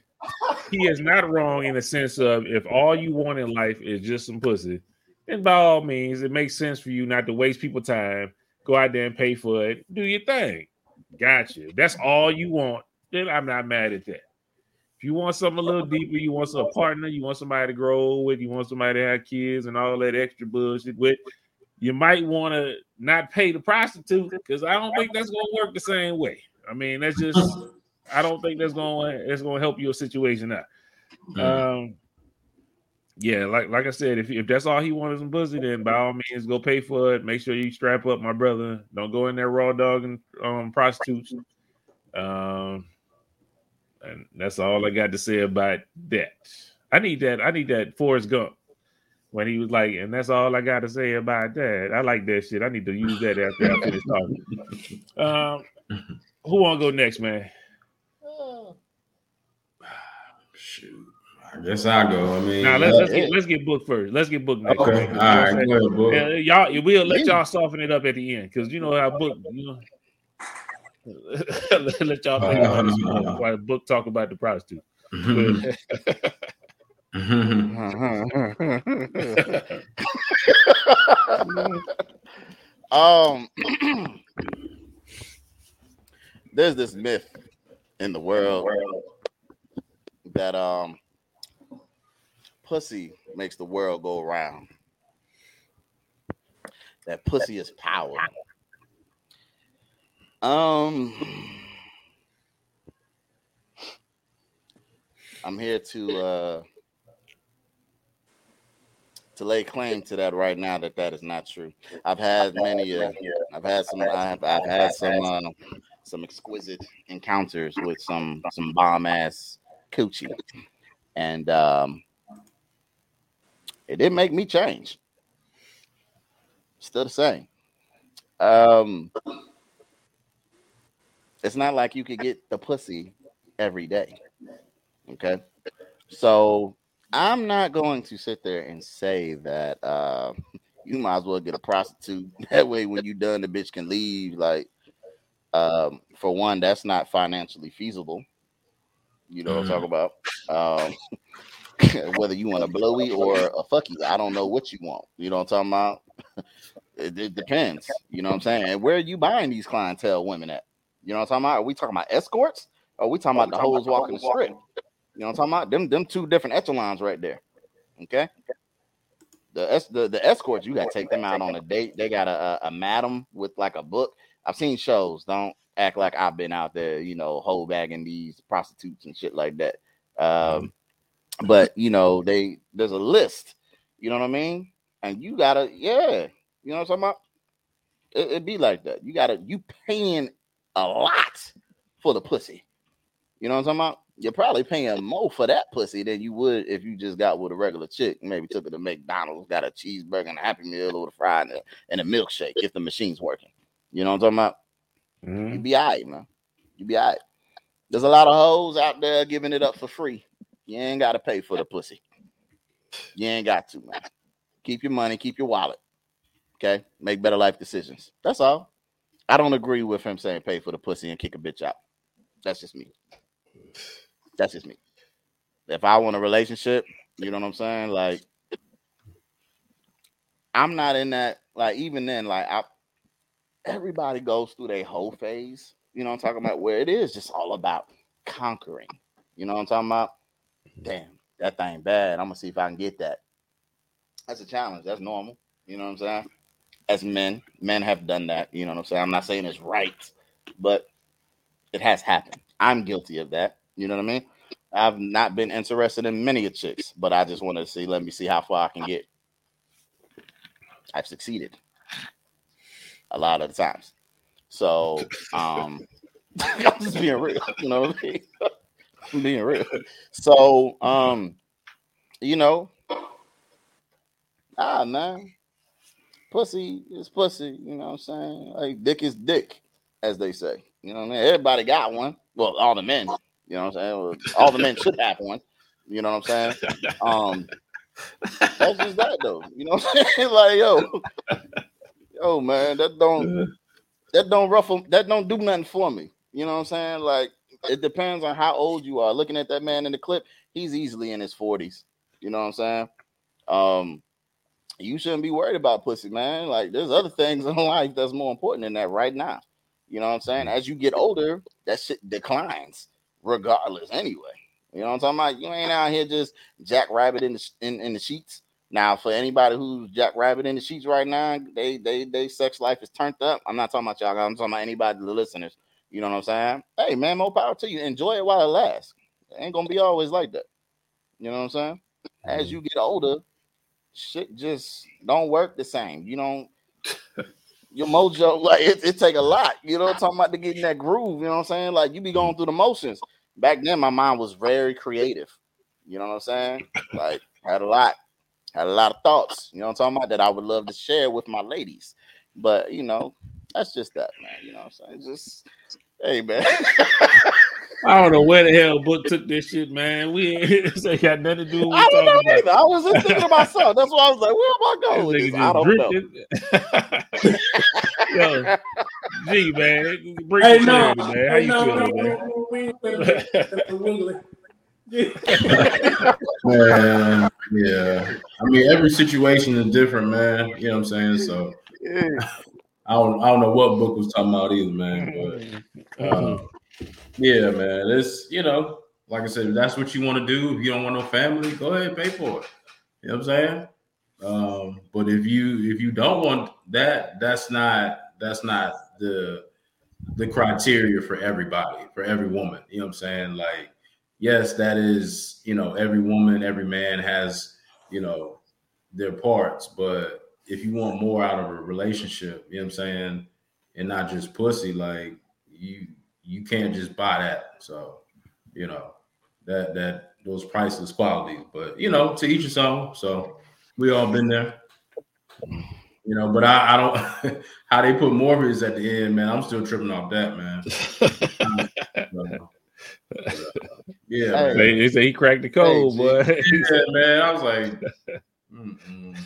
he is not wrong in the sense of if all you want in life is just some pussy, then by all means, it makes sense for you not to waste people time. Go out there and pay for it. Do your thing. Gotcha. That's all you want. Then I'm not mad at that. If you want something a little deeper, you want some partner, you want somebody to grow with, you want somebody to have kids and all that extra bullshit with, you might want to not pay the prostitute because I don't think that's going to work the same way. I mean, that's just I don't think that's going it's going to help your situation out. Um, yeah, like like I said, if if that's all he wanted some pussy, then by all means go pay for it. Make sure you strap up, my brother. Don't go in there raw dog and um, prostitutes. Um, and that's all I got to say about that. I need that. I need that Forrest Gump when he was like, and that's all I got to say about that. I like that shit. I need to use that after I finish talking. Um, who want to go next, man? Shoot. I guess I go. I mean, now let's, let's get let's get book first. Let's get book next. Okay, all right, go ahead, book. Y'all, we'll let y'all soften it up at the end because you know how book, you know. Let y'all think about this uh, why book talk about the prostitute. um, there's this myth in the world that um pussy makes the world go around. That pussy is power. Um, I'm here to uh to lay claim to that right now that that is not true. I've had many. Uh, I've had some. I've, I've had some. Uh, some exquisite encounters with some some bomb ass coochie, and um, it didn't make me change. Still the same. Um, it's not like you could get the pussy every day. Okay, so I'm not going to sit there and say that uh, you might as well get a prostitute. That way, when you're done, the bitch can leave. Like, um, for one, that's not financially feasible. You know mm. what I'm mm. talking about? Um, whether you want a blowy or a fucky, I don't know what you want. You know what I'm talking about? it, it, depends. You know what I'm saying? And where are you buying these clientele women at? You know what I'm talking about? Are we talking about escorts? Or are we talking about the hoes walking the strip? You know what I'm talking about? Them them two different echelons right there. Okay. The the, the escorts, you gotta take them out on a date. They got a, a, a madam with like a book. I've seen shows. Don't act like I've been out there, you know, whole bagging these prostitutes and shit like that. Um, but you know, they there's a list, you know what I mean? And you gotta, yeah, you know what I'm talking about? It, it be like that. You gotta you paying a lot for the pussy. You know what I'm talking about? You're probably paying more for that pussy than you would if you just got with a regular chick. Maybe took her to McDonald's, got a cheeseburger and a Happy Meal or a fried and a, and a milkshake if the machine's working. You know what I'm talking about? Mm-hmm. You be all right, man. You be all right. There's a lot of hoes out there giving it up for free. You ain't got to pay for the pussy. You ain't got to, man. Keep your money, keep your wallet. Okay, make better life decisions. That's all. I don't agree with him saying pay for the pussy and kick a bitch out. That's just me. That's just me. If I want a relationship, you know what I'm saying? Like, I'm not in that. Like, even then, like, I everybody goes through their whole phase. You know I'm talking about? Where it is just all about conquering. You know what I'm talking about? Damn, that thing bad. I'm gonna see if I can get that. That's a challenge. That's normal. You know what I'm saying? As men, men have done that. You know what I'm saying? I'm not saying it's right, but it has happened. I'm guilty of that. You know what I mean? I've not been interested in many of chicks, but I just want to see, let me see how far I can get. I've succeeded a lot of the times. So um I'm just being real, you know what I mean? I'm being real. So um, you know, ah man, pussy is pussy, you know what I'm saying? Like dick is dick, as they say. You know what I mean? Everybody got one. Well, all the men, you know what I'm saying? All the men should have one. You know what I'm saying? Um that's just that though. You know what I'm saying? like, yo, yo, man, that don't that don't ruffle that don't do nothing for me. You know what I'm saying? Like it depends on how old you are. Looking at that man in the clip, he's easily in his 40s. You know what I'm saying? Um, you shouldn't be worried about pussy, man. Like there's other things in life that's more important than that right now. You know what I'm saying? Mm-hmm. As you get older, that shit declines regardless anyway. You know what I'm talking about? You ain't out here just jackrabbit in the in, in the sheets. Now, for anybody who's Jack Rabbit in the sheets right now, they they they sex life is turned up. I'm not talking about y'all. I'm talking about anybody, the listeners. You know what I'm saying? Hey, man, more power to you. Enjoy it while it lasts. It ain't gonna be always like that. You know what I'm saying? As mm-hmm. you get older, shit just don't work the same. You don't your mojo, like it, it take a lot, you know, talking about to get in that groove, you know what I'm saying? Like you be going through the motions. Back then, my mind was very creative. You know what I'm saying? Like had a lot, had a lot of thoughts, you know what I'm talking about that I would love to share with my ladies. But you know, that's just that, man. You know what I'm saying? Just hey man. I don't know where the hell Book took this shit, man. We ain't say got nothing to do with I don't know talking either. I was just thinking to myself. That's why I was like, where am I going with This this? I don't know. Yo, G man, bring Hey, the no, clarity, man. How hey, you no, feeling, no, man? no, we ain't finna- wiggly. Man, yeah. I mean, every situation is different, man. You know what I'm saying? So Yeah. I don't I don't know what book was talking about either, man. But uh, yeah, man. It's you know, like I said, that's what you want to do. If you don't want no family, go ahead pay for it. You know what I'm saying? Um, but if you if you don't want that, that's not that's not the the criteria for everybody, for every woman. You know what I'm saying? Like, yes, that is, you know, every woman, every man has, you know, their parts, but if you want more out of a relationship, you know what I'm saying, and not just pussy, like you you can't just buy that. So, you know, that that those priceless qualities. But you know, to each his own. So we all been there. You know, but I, I don't how they put Morpheus at the end, man. I'm still tripping off that, man. But, uh, yeah, man. They, they say he cracked the code, G. boy. yeah, man. I was like, mm-mm.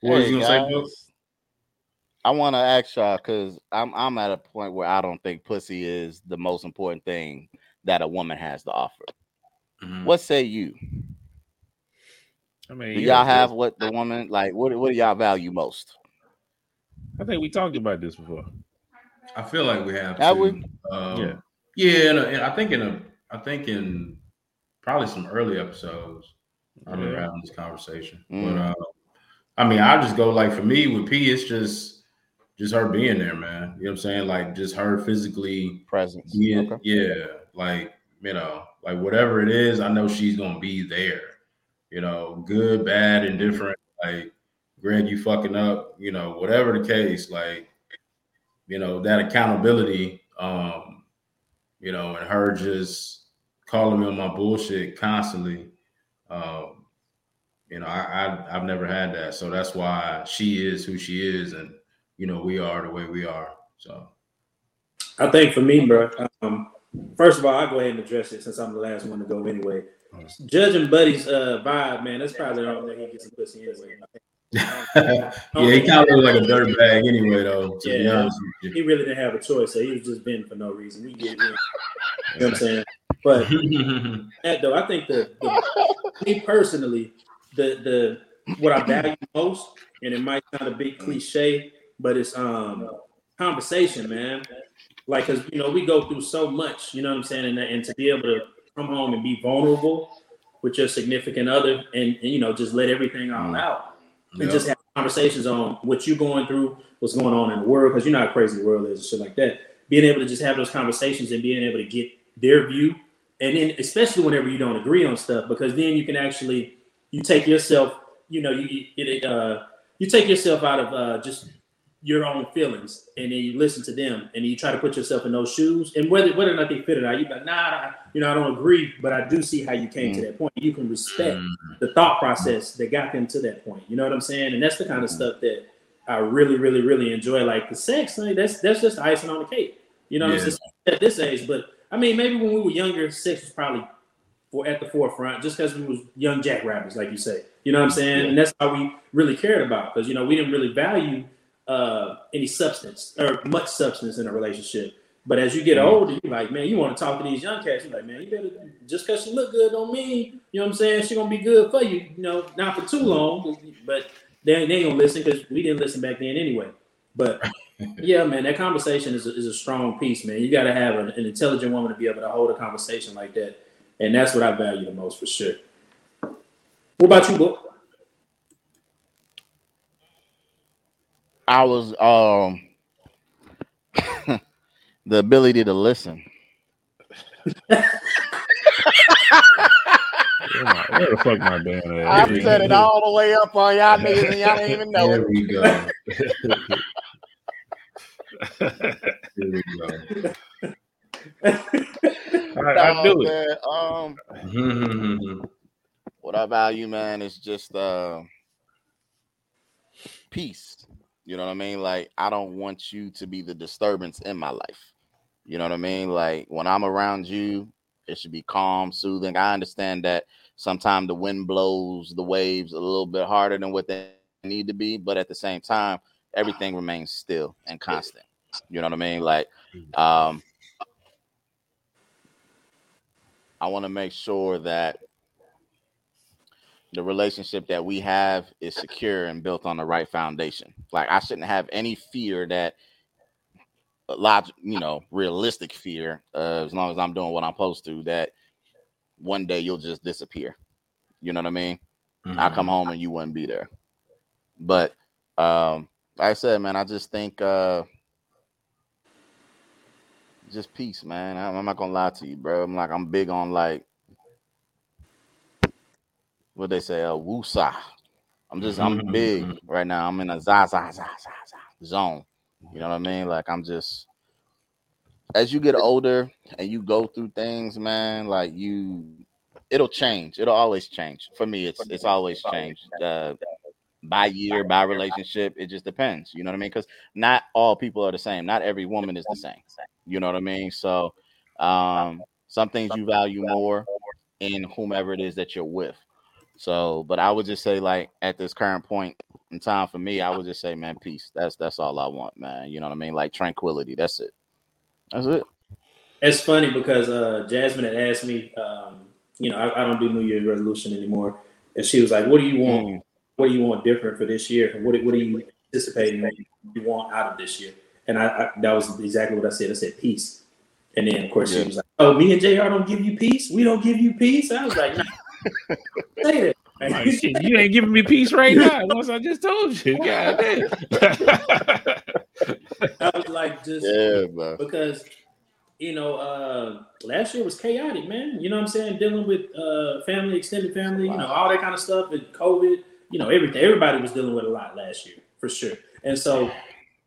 what was Hey, you gonna say, guys, Book? I want to ask y'all because I'm I'm at a point where I don't think pussy is the most important thing that a woman has to offer. Mhm. What say you? I mean, Do y'all have what the woman like? What what do y'all value most? I think we talked about this before. I feel like we have. Have to. we? Um, Yeah. yeah, and, and I think in a, I think in probably some early episodes, I remember Yeah. having this conversation. Mm. But uh, I mean, I just go like for me with P, it's just just her being there, man. You know what I'm saying? Like just her physically Presence. being, Okay. yeah, like you know, like whatever it is, I know she's gonna be there. You know, good, bad, indifferent. Like, Greg, you fucking up. You know, whatever the case, like, you know, that accountability. Um, you know, and her just calling me on my bullshit constantly. Um, you know, I, I I've never had that, so that's why she is who she is, and you know, we are the way we are. So. I think for me, bro. Um, first of all, I'll go ahead and address it since I'm the last one to go anyway. Judging Buddy's uh, vibe, man, that's probably the only way he gets some pussy anyway. yeah, he kind of looked like a dirt bag anyway, though. To be Yeah. honest with He really didn't have a choice, so he was just bending for no reason. We get it. You know what I'm saying? But that though, I think the, the me personally, the the what I value most, and it might sound a bit cliche, but it's um conversation, man. Like, cause you know we go through so much, you know what I'm saying, and, and to be able to come home and be vulnerable with your significant other, and, and you know just let everything all out, and Yeah. just have conversations on what you're going through, what's going on in the world, because you know how crazy the world is and shit like that. Being able to just have those conversations and being able to get their view, and then especially whenever you don't agree on stuff, because then you can actually you take yourself, you know, you it, uh, you take yourself out of uh, just your own feelings, and then you listen to them, and you try to put yourself in those shoes, and whether whether or not they fit it out, you're like, nah, I- you know, I don't agree, but I do see how you came to mm. that point. You can respect mm. the thought process that got them to that point. You know what I'm saying? And that's the kind of mm. stuff that I really, really, really enjoy. Like the sex, like, that's that's just icing on the cake. You know, it's Yeah. just at this age. But I mean, maybe when we were younger, sex was probably for at the forefront, just because we was young jackrabbits, like you say. You know what I'm saying? And that's how we really cared about, because you know we didn't really value uh, any substance or much substance in a relationship. But as you get older, you're like, man, you want to talk to these young cats. You're like, man, you better just because she look good don't mean, you know what I'm saying? She gonna be good for you, you know, not for too long. But they ain't, they ain't gonna listen because we didn't listen back then anyway. But yeah, man, that conversation is a, is a strong piece, man. You got to have an, an intelligent woman to be able to hold a conversation like that, and that's what I value the most for sure. What about you, book? I was um the ability to listen. Where, where the fuck my damn I ass? set it all the way up on y'all niggas and y'all didn't even know There we go. There we go. I, I do it. um, Mhm. what I value, man, is just uh peace. You know what I mean? Like I don't want you to be the disturbance in my life. You know what I mean? Like when I'm around you, it should be calm, soothing. I understand that sometimes the wind blows the waves a little bit harder than what they need to be, but at the same time, everything remains still and constant. You know what I mean? Like um I want to make sure that the relationship that we have is secure and built on the right foundation. Like I shouldn't have any fear that a lot, you know, realistic fear, uh, as long as I'm doing what I'm supposed to, that one day you'll just disappear. You know what I mean? I come home and you wouldn't be there. But um, like I said, man, I just think uh just peace, man. I'm, I'm not gonna lie to you, bro. I'm like I'm big on like what they say, uh woosah. I'm just I'm Mhm, big mhm. right now. I'm in a za za za za za zone. You know what I mean? Like I'm just as you get older and you go through things, man, like you it'll change. It'll always change. For me, it's it's always changed. Uh by year, by relationship, it just depends. You know what I mean? Because not all people are the same. Not every woman is the same. You know what I mean? So um some things you value more in whomever it is that you're with. So, but I would just say, like at this current point in time for me, I would just say, man, peace. That's that's all I want, man. You know what I mean? Like tranquility. That's it. That's it. It's funny because uh, Jasmine had asked me, um, you know, I, I don't do New Year's resolution anymore, and she was like, "What do you want? Mm. What do you want different for this year? What what are you anticipating that you want out of this year?" And I, I that was exactly what I said. I said peace, and then of course Yeah. she was like, "Oh, me and Jr. don't give you peace. We don't give you peace." I was like, nah, "Say it." Like, shit, you ain't giving me peace right now. Once I just told you, God damn. I was like, just Yeah, bro. because you know uh last year was chaotic man. You know what i'm saying? Dealing with uh family extended family you know all that kind of stuff and covid. You know everything everybody was dealing with a lot last year for sure. And so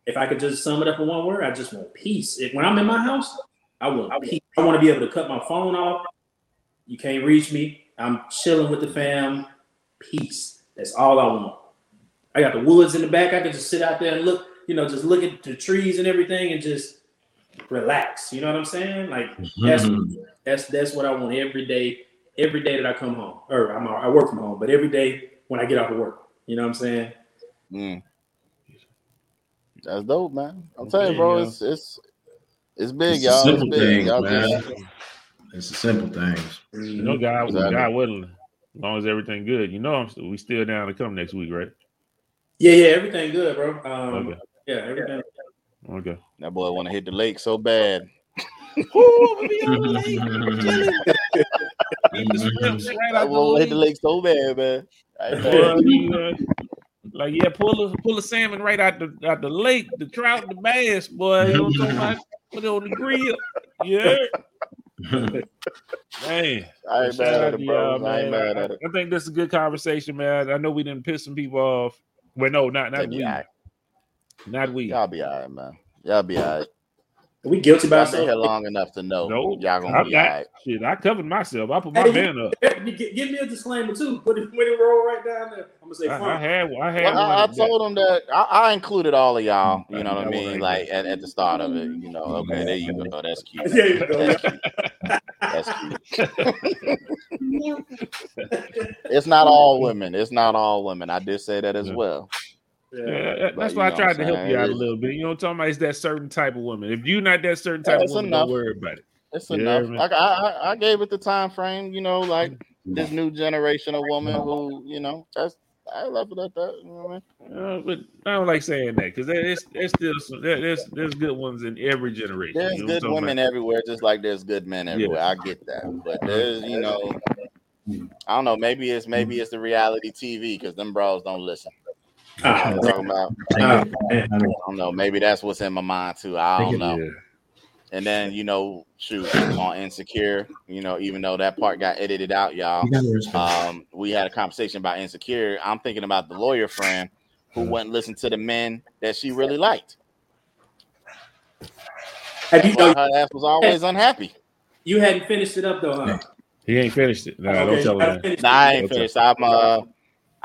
if i could just sum it up in one word i just want peace. If, when i'm in my house i want peace. I want to be able to cut my phone off. You can't reach me i'm chilling with the fam peace that's all i want i got the woods in the back i can just sit out there and look you know just look at the trees and everything and just relax. You know what I'm saying? Like that's Mhm. that's that's what I want every day. Every day that I come home, or I'm I work from home, but every day when I get off of work. You know what I'm saying? Mm. That's dope, man. I'm telling you, bro, it's it's it's big, It's y'all. It's big. things, Y'all man. just It's the simple things. You know, God, Exactly. God willing, as long as everything good. You know, I'm still, we still down to come next week, right? Yeah, yeah, everything good, bro. Um, Okay. yeah, everything. Okay. that boy want to hit the lake so bad. Eat the strips right That out want to hit the the lake. lake so bad, man. I ain't Boy, mad. you, uh, like yeah, pull a pull a salmon right out the out the lake, the trout, the bass, boy. You know what I'm talking about? Put it on the grill. Yeah. Man, I ain't mad at it, y'all. I ain't mad I, at it. I think this is a good conversation, man. I know we didn't piss some people off. Well, no, not not we, right. not we. Y'all be all right, man. Y'all be all right. We guilty by Y'all been here long enough to know No, y'all gonna I'm be not. all right. Shit, I covered myself. I put my Hey, man up. Give give me a disclaimer too. Put it, put it roll right down there. I'm gonna say, I, I fine. had I had Well, one. I, I told them that I, I included all of y'all. Mm, you know what I mean? ain't Like at, at the start of it. You know, mm, okay, there you go. That's cute. There you go. That's cute. That's cute. It's not all women. It's not all women. I did say that as Yeah. well. Yeah. Yeah, that's why I tried to help you out a little bit. You know what I'm talking about? It's that certain type of woman. If you're not that certain type Yeah, of woman, enough. don't worry about it. It's Yeah, enough. Like I, I, I gave it the time frame. You know, like mm-hmm. this new generation of woman mm-hmm. who, you know, that's I love it at that. You know what I mean? Uh, but I don't like saying that because there's there's still some, there's there's good ones in every generation. There's you know good women everywhere, just like there's good men everywhere. I get that, but mm-hmm. there's, you know, I don't know. Maybe it's maybe it's the reality TV because them bros don't listen. I don't know. Maybe that's what's in my mind too. I don't know. Yeah. And then you know, shoot on Insecure. You know, even though that part got edited out, y'all. Um, we had a conversation about Insecure. I'm thinking about the lawyer friend who wouldn't listen to the men that she really liked. Have you, Well, her ass was always unhappy. you hadn't finished it up though, huh? He ain't finished it. No, Okay, don't tell you that. finish Nah, I it. ain't Okay. finished. I'm uh,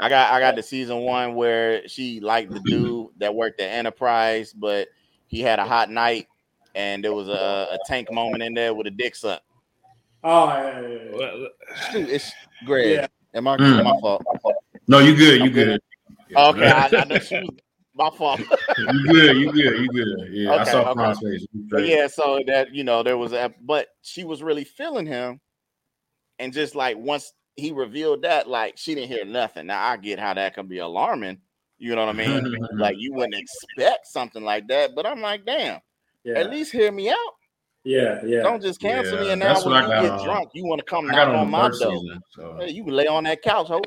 I got I got the season one where she liked the dude that worked at Enterprise, but he had a hot night, and there was a, a tank moment in there with a dick suck. Oh, yeah, yeah, yeah. Well, Shoot, it's Greg. Yeah. Am I Mm. my fault? No, you good. You I'm good. good. Okay, I, I know she was my fault. You good. You good. You good. Yeah, I saw okay. Face. You But straight. yeah, so that you know there was a, but she was really feeling him, and just like once he revealed that, like she didn't hear nothing. Now I get how that can be alarming. You know what I mean? like you wouldn't expect something like that, but I'm like, damn, yeah, at least hear me out. yeah, yeah. Don't just cancel me. And now that's when you I got get on- drunk, you want to come I knock on on my first door. So. Hey, you can lay on that couch, hope.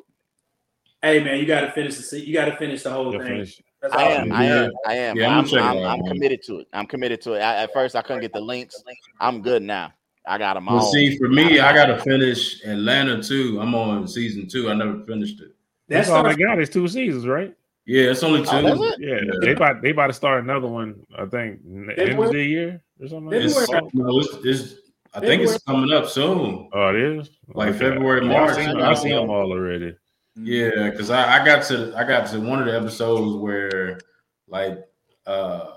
Hey man, you got to finish the seat. you got to finish the whole you'll thing. finish. I am, I am, I am. Yeah, I'm I'm, I'm, I'm committed to it. I'm committed to it. I, at first, I couldn't get the links. I'm good now. I got them Well, all. see, for me, I got to finish Atlanta too. I'm on season two. I never finished it. That's That's all I got. Is two seasons, right? Yeah, it's only two. Oh, it? Yeah, Yeah. they about they about to start another one. I think n- end of the year or something. Like It's, that. no, it's, it's, I think it's coming up soon. Oh, it is Like Okay. February, Yeah, I've March. seen, I've seen them all already. Yeah, because I, I got to I got to one of the episodes where like uh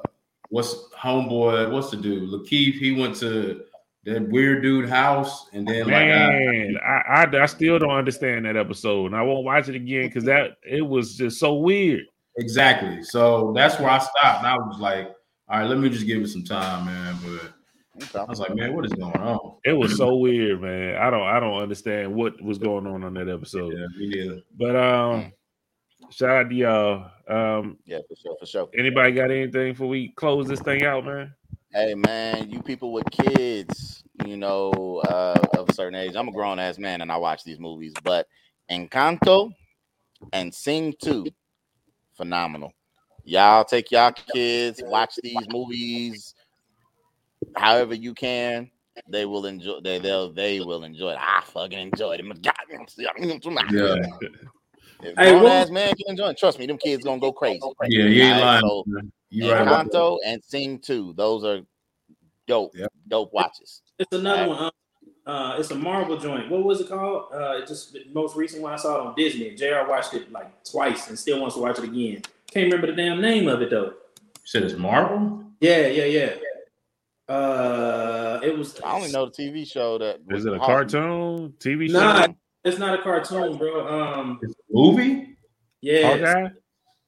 what's homeboy, what's the dude? LaKeith, he went to that weird dude house and then like I, Man, I, I I still don't understand that episode, and I won't watch it again because that it was just so weird. exactly. So that's where I stopped. And I was like, all right, let me just give it some time, man. But I was like, man, what is going on? It was so weird, man. I don't I don't understand what was going on on that episode. Yeah, me neither. But um, shout out to y'all. Um, Yeah, for sure, for sure. anybody got anything for we close this thing out, man? Hey man, you people with kids, you know, uh, of a certain age. I'm a grown ass man and I watch these movies, but Encanto and Sing 2, phenomenal. Y'all take y'all kids, watch these movies however you can. They will enjoy they they'll they will enjoy it. I fucking enjoyed it. My God, Yeah, If Hey, grown what- ass man can enjoy it, trust me, them kids gonna go crazy. yeah, you ain't lying. so man. You right about that. And Sing 2, those are dope, Yep. dope watches. It's another one. Uh, uh, it's a Marvel joint. What was it called? Uh, just the most recent one I saw it on Disney. Jr. watched it like twice and still wants to watch it again. Can't remember the damn name of it though. You said it's Marvel? Yeah, yeah, yeah. Uh, it was. I only know the TV show that Is it a cartoon, TV show? Nah, it's not a cartoon, bro. Um, It's a movie? yeah, Hawkeye?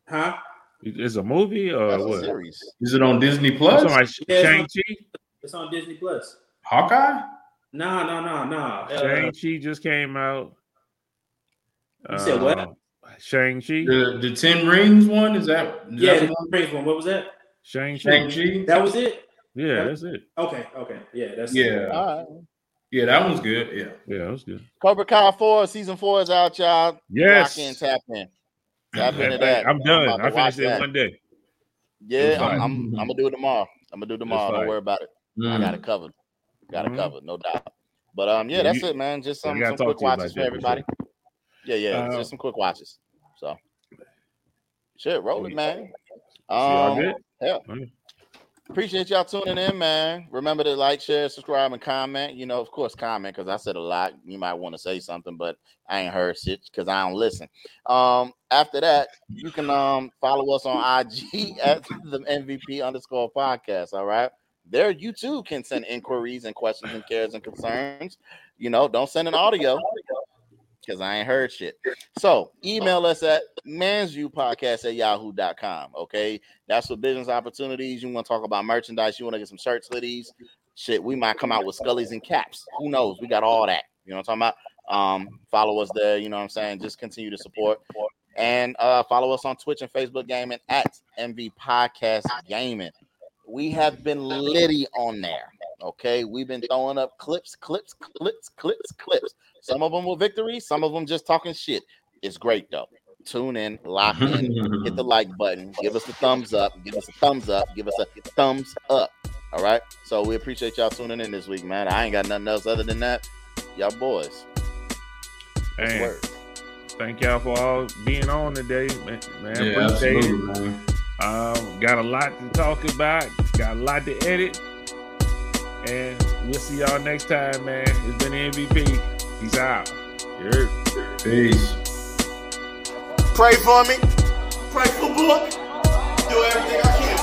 huh? It's a movie or That's a what? series. Is it on Disney I'm Plus? talking about Yeah, it's Shang on- Chi. It's on Disney Plus. Hawkeye? Nah, nah, nah, nah. Uh, Shang Chi just came out. You said what? Uh, Shang Chi. The the Ten Rings one? Is that is yeah, that the the one? Rings one. What was that? Shang Chi. Shang-Chi? That was it. Yeah, that's it. Okay, okay, yeah, that's Yeah. All right. Yeah, that one's good. Yeah. Yeah, that was good. Cobra Kai 4, season 4 is out, y'all. Yes. Lock in, tap in. Tap into that. I'm done. about to I watch finished it that. one day. Yeah. I'm, I'm, I'm gonna do it tomorrow. I'm gonna do it tomorrow. Don't worry about it. I Mm. got it covered. Got it Mhm. covered, no doubt. But um, yeah, Yeah, that's you- it, man. Just some, some quick to you about watches for that for everybody. Yeah, yeah, Uh, just some quick watches. So, shit, roll it, man. Um, yeah. Appreciate y'all tuning in, man. Remember to like, share, subscribe, and comment. You know, of course, comment because I said a lot. You might want to say something, but I ain't heard shit because I don't listen. Um, after that, you can um follow us on IG at the MVP underscore podcast. All right. There, you too can send inquiries and questions and cares and concerns. You know, don't send an audio because I ain't heard shit. So email us at mansviewpodcast at yahoo.com. Okay. That's for business opportunities. You want to talk about merchandise, you want to get some shirts, hoodies, shit. We might come out with scullies and caps. Who knows? We got all that. You know what I'm talking about? Um, follow us there, you know what I'm saying? Just continue to support. And uh follow us on Twitch and Facebook gaming at MV Podcast Gaming. We have been litty on there. Okay, we've been throwing up clips, clips, clips, clips, clips. Some of them were victories, some of them just talking shit. It's great though. tune in, lock in, hit the like button, give us a thumbs up, give us a thumbs up, give us a thumbs up. All right. So we appreciate y'all tuning in this week, man. I ain't got nothing else other than that. Y'all boys. Hey, thank y'all for all being on today, man. man Yeah, appreciate it. absolutely, man. Um, got a lot to talk about, got a lot to edit. And we'll see y'all next time, man. It's been MVP. Peace out. You heard? Peace. Pray for me. Pray for Book. Do everything I can.